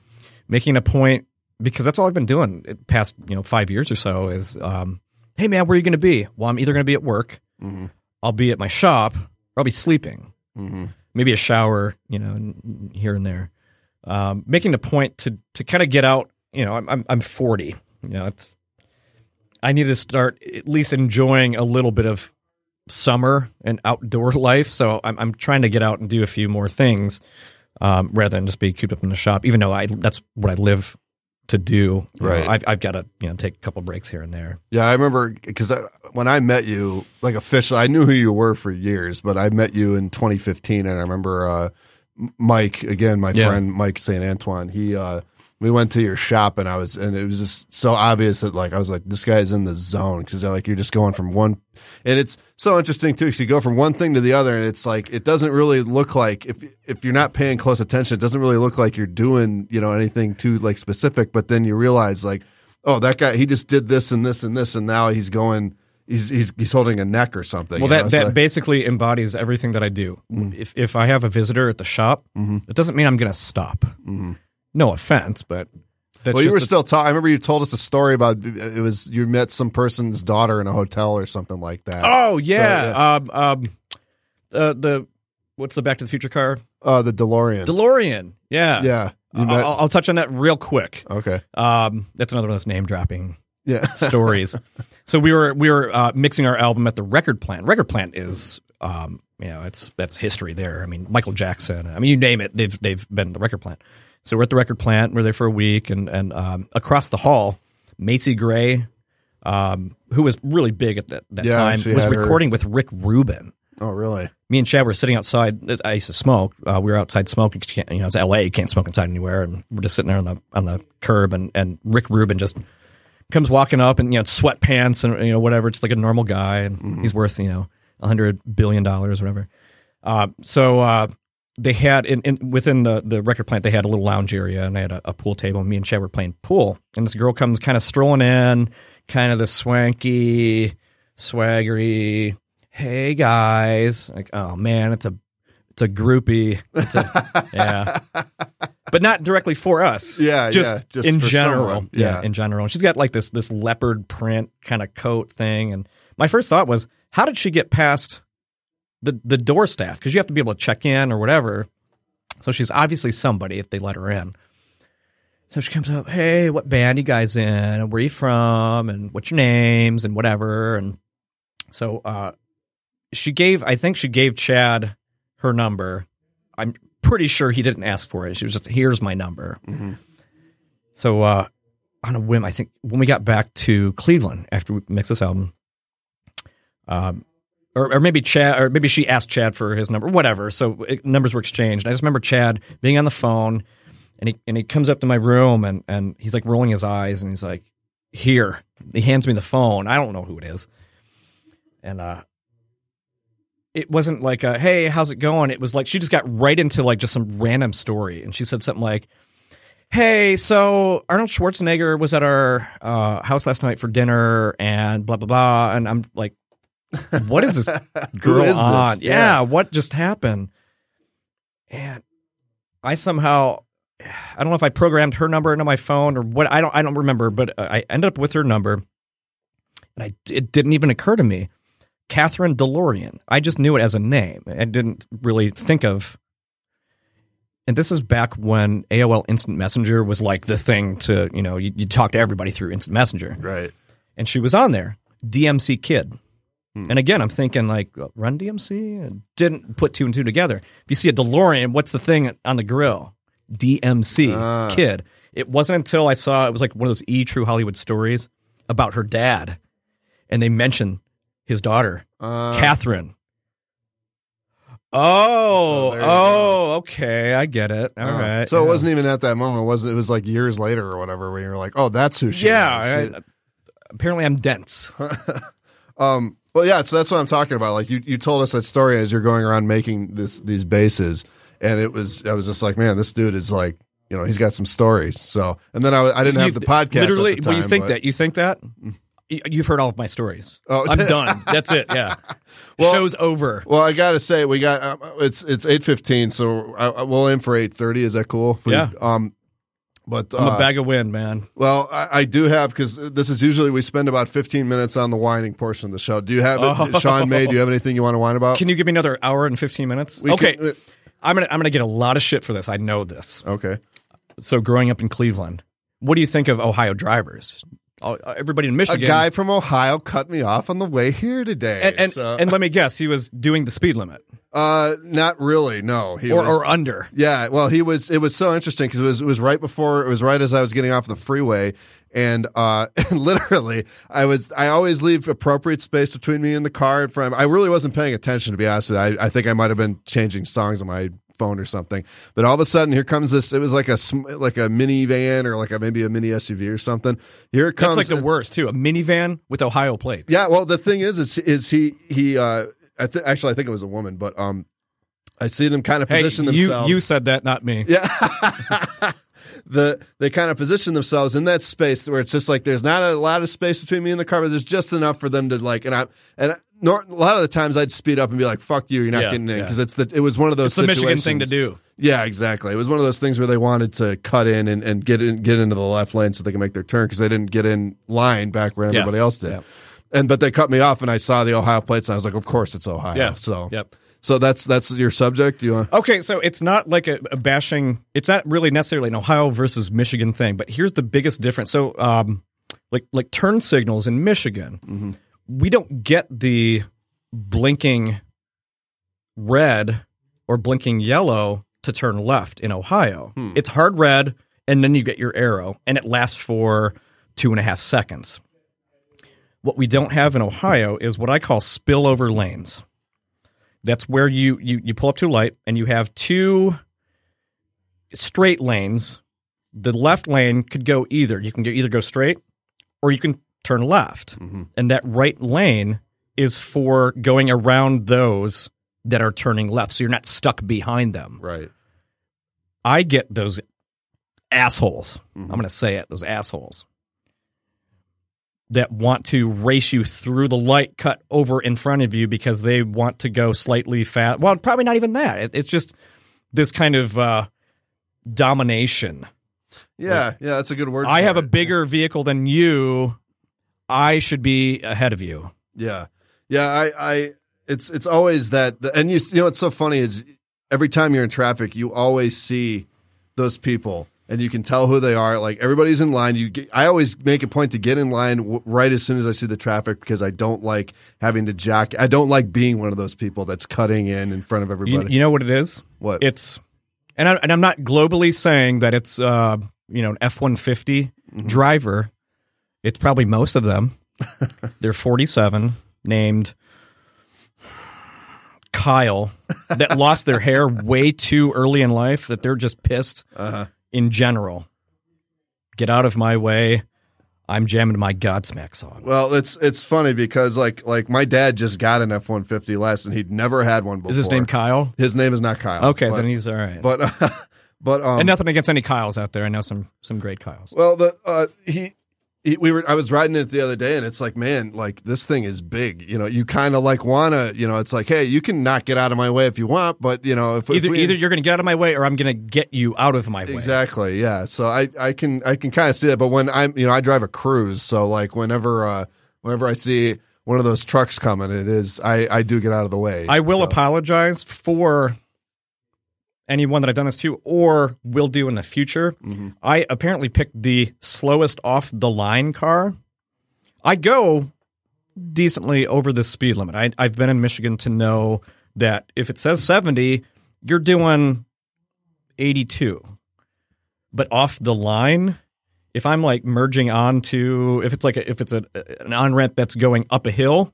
making a point because that's all I've been doing the past you know five years or so. Is um, hey man, where are you going to be? Well, I'm either going to be at work, Mm-hmm. I'll be at my shop, or I'll be sleeping. Mm-hmm. Maybe a shower, you know, here and there. Um, making the point to to kind of get out. You know, I'm I'm, I'm 40. You know, it's I need to start at least enjoying a little bit of summer and outdoor life. So I'm I'm trying to get out and do a few more things um, rather than just be cooped up in the shop. Even though I that's what I live to do. You know, Right. I've I've got to you know take a couple breaks here and there. Yeah, I remember because when I met you, like officially, I knew who you were for years, but I met you in 2015, and I remember uh, Mike again, my Yeah. friend Mike Saint Antoine. He uh, we went to your shop, and I was, and it was just so obvious that like I was like, this guy's in the zone because like you're just going from one, and it's so interesting too. Because you go from one thing to the other, and it's like it doesn't really look like if if you're not paying close attention, it doesn't really look like you're doing you know anything too like specific. But then you realize like oh, that guy, he just did this and this and this, and now he's going, he's he's he's holding a neck or something. Well, you know? that that basically embodies everything that I do. Mm. If if I have a visitor at the shop, Mhm. it doesn't mean I'm going to stop. Mhm. No offense, but that's well, you were a- still talking. I remember you told us a story about it was you met some person's daughter in a hotel or something like that. Oh yeah, So, um, um, uh, the what's the Back to the Future car? Uh, the DeLorean. DeLorean. Yeah, yeah. I'll, met, I'll, I'll touch on that real quick. okay. Um, that's another one of those name dropping Yeah. stories. so we were we were uh, mixing our album at the Record Plant. Record Plant is um, you know it's that's history there. I mean Michael Jackson. I mean you name it, they've they've been the Record Plant. So we're at the Record Plant. We're there for a week, and and um, across the hall, Macy Gray, um, who was really big at that, that Yeah, time, was had her- recording with Rick Rubin. oh, really? Me and Chad were sitting outside. I used to smoke. Uh, we were outside smoking. you can't- You know, it's L.A. You can't smoke inside anywhere, and we're just sitting there on the on the curb. And, and Rick Rubin just comes walking up and you know sweatpants and you know whatever, It's like a normal guy, and he's worth you know a hundred billion dollars, whatever. Uh, so uh, they had in, in within the the record plant, they had a little lounge area, and they had a, a pool table. And me and Chad were playing pool, and this girl comes kind of strolling in, kind of the swanky, swaggery. Hey guys, like oh man, it's a it's a groupie. It's a, yeah, but not directly for us. Yeah, just, yeah, just in general. Yeah. Yeah. in general. And she's got like this this leopard print kind of coat thing. And my first thought was, how did she get past the the door staff? Because you have to be able to check in or whatever. So she's obviously somebody if they let her in. So she comes up, hey, what band you guys in? And where you from? And what's your names? And whatever. And so uh, she gave, I think she gave Chad her number. I'm pretty sure he didn't ask for it. She was just, here's my number. Mhm. So uh, on a whim, I think when we got back to Cleveland after we mixed this album, um, or, or maybe Chad, or maybe she asked Chad for his number, whatever. So it, numbers were exchanged. I just remember Chad being on the phone, and he and he comes up to my room, and and he's like rolling his eyes, and he's like, "Here." He hands me the phone. I don't know who it is, and uh, it wasn't like, a, "Hey, how's it going?" It was like she just got right into like just some random story, and she said something like. Hey, so Arnold Schwarzenegger was at our uh, house last night for dinner, and blah blah blah. And I'm like, what is this girl is this? on? Yeah. Yeah. what just happened? And I somehow, I don't know if I programmed her number into my phone or what. I don't. I don't remember, but I ended up with her number, and I it didn't even occur to me, Kathryn DeLorean. I just knew it as a name. I didn't really think of. And this is back when AOL Instant Messenger was like the thing to, you know, you, you talk to everybody through Instant Messenger Right. and she was on there, DMC Kid. And again, I'm thinking like uh, Run DMC. Didn't put two and two together. If you see a DeLorean, what's the thing on the grill? DMC Ah. Kid. It wasn't until I saw it was like one of those E True Hollywood stories about her dad, and they mention his daughter, Uh, Kathryn. Oh, So oh, okay, I get it. All uh, right. So it yeah. wasn't even at that moment. Was it? It was like years later or whatever, where you're like, "Oh, that's who she Yeah. is." I- apparently, I'm dense. Um, well, yeah, so that's what I'm talking about. Like you, you told us that story as you're going around making this these basses, and it was I was just like, man, this dude is like, you know, he's got some stories. So, and then I, I didn't have You- the podcast. Literally, at the well, you think but- that? You think that? You've heard all of my stories. Oh. I'm done. That's it. Yeah. Well- Show's over. Well, I gotta say, we got uh, it's it's eight fifteen, so I, I, we'll aim for eight thirty. Is that cool? For you? Yeah. Um, But I'm uh, a bag of wind, man. well, I, I do have because this is usually we spend about 15 minutes on the whining portion of the show. Do you have it, Shawn May? Do you have anything you want to whine about? Oh. Can you give me another hour and 15 minutes? We okay. can- uh, I'm gonna I'm gonna get a lot of shit for this. I know this. okay. So growing up in Cleveland, what do you think of Ohio drivers? All- Everybody in Michigan. A guy from Ohio cut me off on the way here today. and and, so- and let me guess, he was doing the speed limit uh, not really. No, he or, was. or under. Yeah, well, he was. It was so interesting because it was it was right before it was right as I was getting off the freeway, and uh, literally, I was. I always leave appropriate space between me and the car in front. I really wasn't paying attention to be honest with you. I, I think I might have been changing songs on my phone or something. But all of a sudden, here comes this. It was like a like a minivan or like a maybe a mini SUV or something. Here it comes. That's like the worst too. A minivan with Ohio plates. Yeah, well, the thing is, is, is he he? uh I th- actually, I think it was a woman, but um, I see them kind of Hey, position you themselves. you said that, not me. Yeah. the they kind of position themselves in that space where it's just like there's not a lot of space between me and the car, but there's just enough for them to like. And I and I, nor, a lot of the times I'd speed up and be like, "Fuck you, you're not Yeah, getting in," yeah. because it's the it was one of those It's the Michigan thing to do. Yeah, exactly. It was one of those things where they wanted to cut in and, and get in get into the left lane so they can make their turn because they didn't get in line back where Yeah, everybody else did. yeah. And but they cut me off, and I saw the Ohio plates, and I was like, "Of course, it's Ohio." Yeah. So Yep. So that's that's your subject. You want? Okay, so it's not like a, a bashing. It's not really necessarily an Ohio versus Michigan thing, but here's the biggest difference. So, um, like like turn signals in Michigan, we don't get the blinking red or blinking yellow to turn left in Ohio. Hmm. It's hard red, and then you get your arrow, and it lasts for two and a half seconds. What we don't have in Ohio is what I call spillover lanes. That's where you, you you pull up to a light and you have two straight lanes. The left lane could go either. You can either go straight or you can turn left. And that right lane is for going around those that are turning left. So you're not stuck behind them. Right. I get those assholes. I'm going to say it, those assholes that want to race you through the light cut over in front of you because they want to go slightly fast. Well, probably not even that. It, it's just this kind of uh, domination. Yeah. Yeah. That's a good word. I have a it. bigger vehicle than you. I should be ahead of you. Yeah, yeah. I, I, it's, it's always that, and you, you know, what's so funny is every time you're in traffic, you always see those people, and you can tell who they are. Like everybody's in line. You, get, I always make a point to get in line w- right as soon as I see the traffic because I don't like having to jack. I don't like being one of those people that's cutting in in front of You, everybody. you know what it is? what? It's, and, I, and I'm not globally saying that it's, uh, you know, an F 150 driver. It's probably most of them. They're 47, named Kyle, that lost their hair way too early in life, that they're just pissed Uh-huh. in general. Get out of my way. I'm jamming my Godsmack song. well, it's it's funny because like like my dad just got an F one fifty last, and he'd never had one before. Is his name Kyle? His name is not Kyle. Okay, but, then he's all right. but but um, and nothing against any Kyles out there. I know some some great Kyles. Well, the uh, he we were I was riding it the other day, and it's like, man, like this thing is big. You know, you kind of like wanna, you know, it's like, hey, you can not get out of my way if you want, but you know, if, if Either we, either you're going to get out of my way, or I'm going to get you out of my way. exactly, yeah. So I I can I can kind of see that, but when I'm you know I drive a Cruze, so like whenever uh whenever I see one of those trucks coming, it is I I do get out of the way. I will So, apologize for anyone that I've done this to, or will do in the future. Mm-hmm. I apparently picked the slowest off the line car. I go decently over the speed limit. I, I've been in Michigan to know that if it says 70, you're doing 82. But off the line, if I'm like merging onto, if it's like a, if it's a, an on ramp that's going up a hill,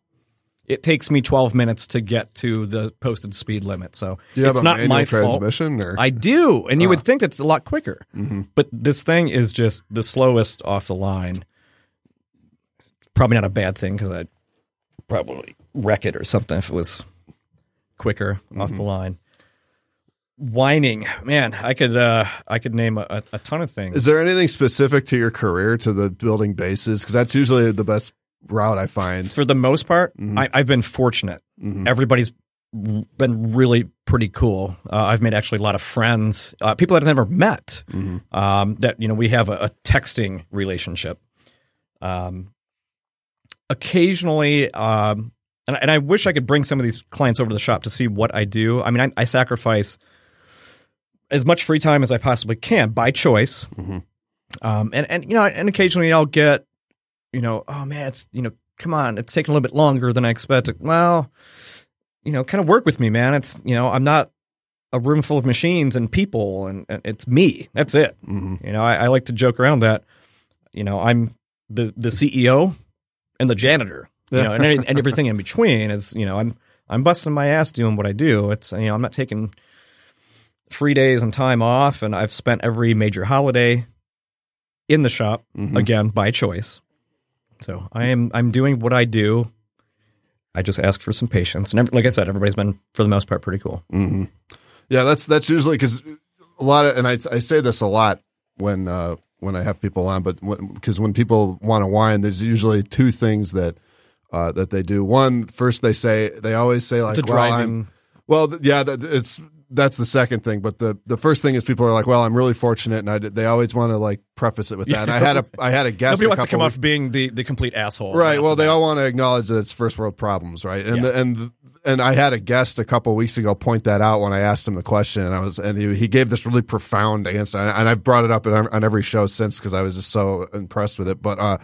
it takes me 12 minutes to get to the posted speed limit. So you it's not my fault. transmission or I do, and you would think it's a lot quicker. Mm-hmm. But this thing is just the slowest off the line. Probably not a bad thing because I'd probably wreck it or something if it was quicker off Mm-hmm. the line. Whining, man, I could uh, I could name a- a ton of things. Is there anything specific to your career to the building basses? Because that's usually the best route I find. For the most part, Mm-hmm. I, I've been fortunate. Everybody's been really pretty cool. Uh, I've made actually a lot of friends, uh, people that I've never met. Um, that you know we have a, a texting relationship. Um, occasionally, um, and, and I wish I could bring some of these clients over to the shop to see what I do. I mean, I, I sacrifice as much free time as I possibly can by choice. Um, and and you know, and occasionally I'll get, you know, oh man, it's you know, come on, it's taking a little bit longer than I expected. Well, you know, kind of work with me, man. It's you know, I'm not a room full of machines and people, and, and it's me. That's it. Mm-hmm. You know, I, I like to joke around that. You know, I'm the the CEO and the janitor. You know, and, any- and everything in between is you know, I'm I'm busting my ass doing what I do. It's you know, I'm not taking free days and time off, and I've spent every major holiday in the shop mm-hmm. again by choice. So I am I'm doing what I do. I just ask for some patience, and ev- like I said, everybody's been for the most part pretty cool. Yeah, that's that's usually because a lot of, and I I say this a lot when uh, when I have people on, but because when, people want to whine, there's usually two things that uh, that they do. One, first they say they always say like, well, drive I'm- well, th- yeah, that, it's that's the second thing, but the the first thing is people are like, well, I'm really fortunate, and I did, they always want to like preface it with that. And I had a I had a guest Nobody a wants to come weeks- off being the, the complete asshole. Right. Well, they bat. all want to acknowledge that it's first world problems, right? And Yeah. the, and and I had a guest a couple weeks ago point that out when I asked him the question, and I was and he, he gave this really profound answer, and I've brought it up on, on every show since because I was just so impressed with it. But uh,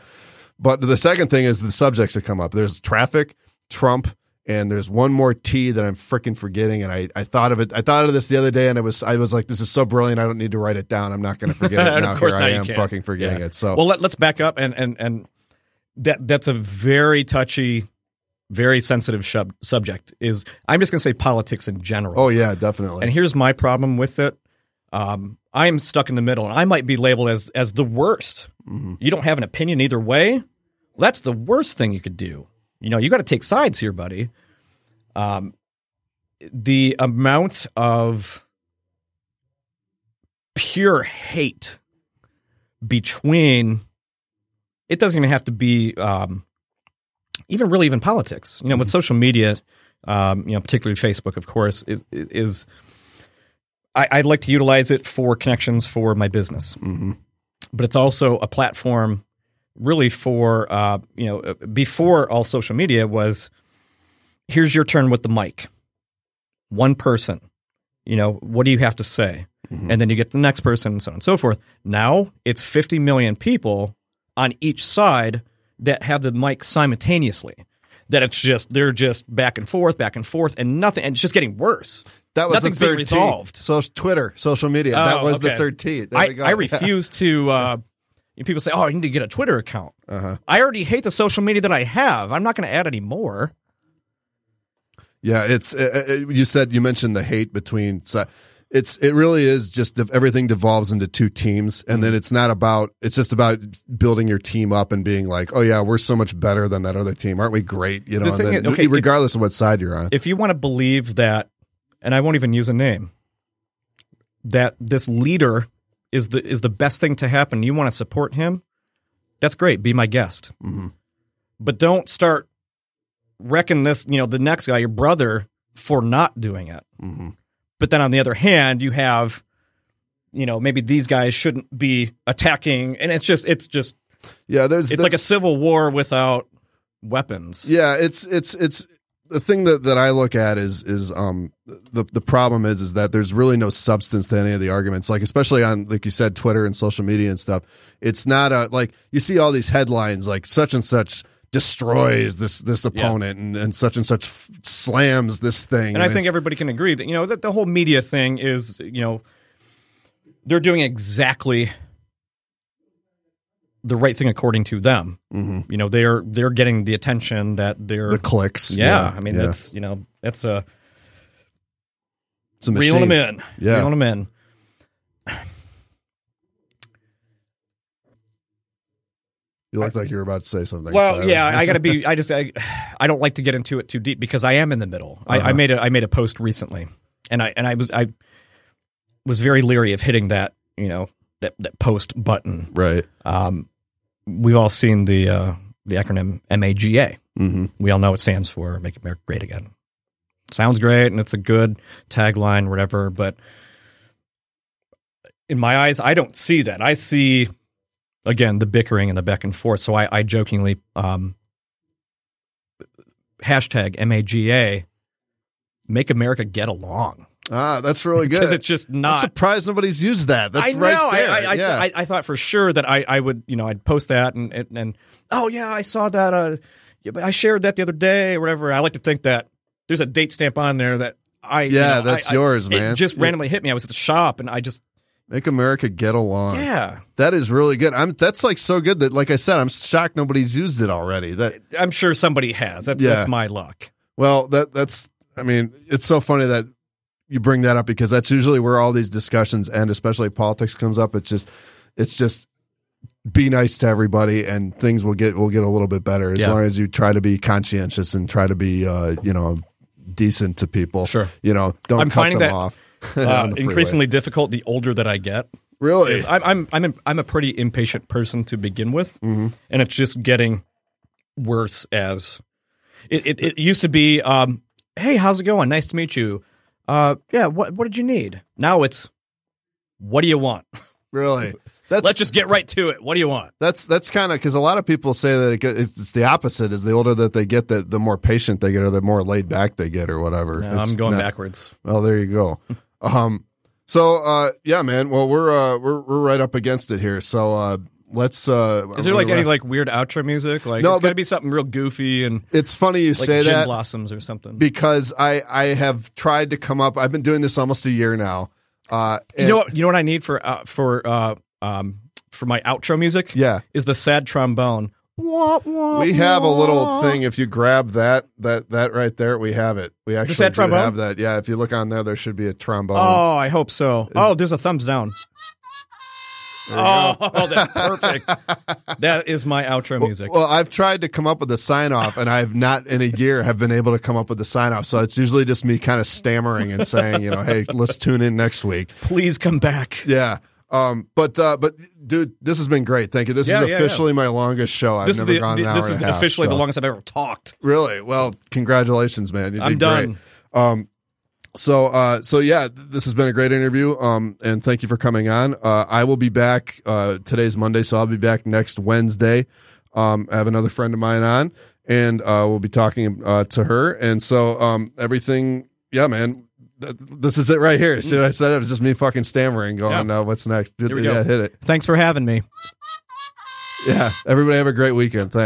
but the second thing is the subjects that come up. There's traffic, Trump. And there's one more T that I'm freaking forgetting, and I, I thought of it. I thought of this the other day, and I was I was like, "This is so brilliant. I don't need to write it down. I'm not going to forget it now. of course Here I am, can. fucking forgetting Yeah. it." So well, let, let's back up and and and that that's a very touchy, very sensitive shub, subject. Is I'm just going to say politics in general. oh yeah, definitely. And here's my problem with it. Um, I'm stuck in the middle, and I might be labeled as as the worst. You don't have an opinion either way. That's the worst thing you could do. You know, you got to take sides here, buddy. Um, the amount of pure hate between it doesn't even have to be um, even really even politics. You know, with social media, um, you know, particularly Facebook, of course, is is I, I'd like to utilize it for connections for my business, Mm-hmm. but it's also a platform really for uh, you know uh, before all social media was here's your turn with the mic, one person. You know, what do you have to say? And then you get the next person, and so on and so forth. Now it's 50 million people on each side that have the mic simultaneously. That it's just they're just back and forth, back and forth, and nothing, and it's just getting worse. That was Nothing's the being third resolved. T. So Twitter, social media. that Oh, was the okay. third T. There I, we go. I refuse to. Uh, know, people say, "Oh, I need to get a Twitter account." I already hate the social media that I have. I'm not going to add any more. yeah, it's. Uh, uh, you said you mentioned the hate between. It's. It really is just if everything devolves into two teams, and then it's not about. It's just about building your team up and being like, oh yeah, we're so much better than that other team, aren't we? Great, you know. The and then, is- okay, if- regardless of what side you're on. If you want to believe that, and I won't even use a name, that this leader is the is the best thing to happen. You want to support him? That's great. Be my guest. Mm-hmm. But don't start wrecking this. You know, the next guy, your brother, for not doing it. Mm-hmm. But then on the other hand, you have, you know, maybe these guys shouldn't be attacking, and it's just it's just yeah, there's. it's like a civil war without weapons. Yeah, it's it's it's the thing that, that I look at is is um the the problem is is that there's really no substance to any of the arguments. Like especially on like you said Twitter and social media and stuff. It's not a like you see all these headlines like such and such destroys this this opponent and, and such and such f- slams this thing. And I think everybody can agree that you know that the whole media thing is you know they're doing exactly the right thing according to them. Mm-hmm. You know they're they're getting the attention that they're the clicks. yeah, I mean yeah. that's you know that's a it's a machine. reeling them in, Yeah. reeling them in. You look like you're about to say something. Well, Sorry. yeah, I got to be. I just I, I don't like to get into it too deep because I am in the middle. I, I made a I made a post recently, and I and I was I was very leery of hitting that you know that that post button. right. Um, we've all seen the uh, the acronym MAGA. Mm-hmm. We all know it stands for Make America Great Again. sounds great and it's a good tagline, whatever. But in my eyes, I don't see that. I see again the bickering and the back and forth. So I, I jokingly um, hashtag MAGA make America get along Ah, that's really good. because it's just not. I'm surprised nobody's used that. That's I know. right there. I, I, yeah. I, I thought for sure that I, I would, you know, I'd post that and, and, and oh yeah, I saw that. Uh, I shared that the other day or whatever. I like to think that there's a date stamp on there that I. you Yeah, know, that's yours, it man. just Yeah. randomly hit me. I was at the shop and I just Make America get along. yeah. That is really good. I'm that's like so good that like I said, I'm shocked nobody's used it already. That I'm sure somebody has. That's Yeah. that's my luck. well, that that's I mean, it's so funny that you bring that up because that's usually where all these discussions end, especially politics comes up. It's just it's just be nice to everybody and things will get will get a little bit better as Yeah. long as you try to be conscientious and try to be uh, you know, decent to people. Sure. You know, don't I'm cut them that, off. Uh, on the freeway. increasingly difficult the older that I get. Really? is I'm I'm I'm a, I'm a pretty impatient person to begin with, Mm-hmm. and it's just getting worse as it, it, it used to be. Um, hey, how's it going? Nice to meet you. Uh, yeah. What what did you need? Now it's what do you want? really. That's Let's just get right to it. What do you want? That's that's kind of because a lot of people say that it, it's the opposite. Is the older that they get, the the more patient they get, or the more laid back they get, or whatever. No, I'm going not- backwards. Well, there you go. um, so uh, yeah, man. Well, we're uh, we're we're right up against it here. So uh, let's. Uh, Is there like any like weird outro music? Like No, it's got to be something real goofy and It's funny you like say that Blossoms or something. because I I have tried to come up. I've been doing this almost a year now. Uh, you know what? You know what I need for uh, for uh, um, for my outro music? Yeah. is the sad trombone. Wah, wah, We have a little thing. If you grab that, that, that right there, we have it. We actually that do trombone? have that. Yeah. If you look on there, there should be a trombone. Oh, I hope so. oh, there's a thumbs down. Oh, that's perfect. that is my outro music. Well, I've tried to come up with a sign off, and I've not in a year have been able to come up with a sign off. So it's usually just me kind of stammering and saying, you know, hey, let's tune in next week. Please come back. Yeah. Um, but uh, but dude, this has been great. Thank you. This Yeah, is yeah, officially my longest show. I've This never the, gone the- an hour this and is a half, officially the longest I've ever talked. Really? Well, congratulations, man. You did I'm great. done. Um, so, uh, so yeah, th- this has been a great interview. Um, and thank you for coming on. Uh, I will be back. Uh, today's Monday, so I'll be back next Wednesday. Um, I have another friend of mine on, and uh, we'll be talking uh, to her. And so, um, everything, yeah, man. th- This is it right here. See what I said? It was just me fucking stammering, going, Yeah. uh, "What's next?" Did, yeah, go. hit it. Thanks for having me. Yeah. Everybody have a great weekend. Thanks.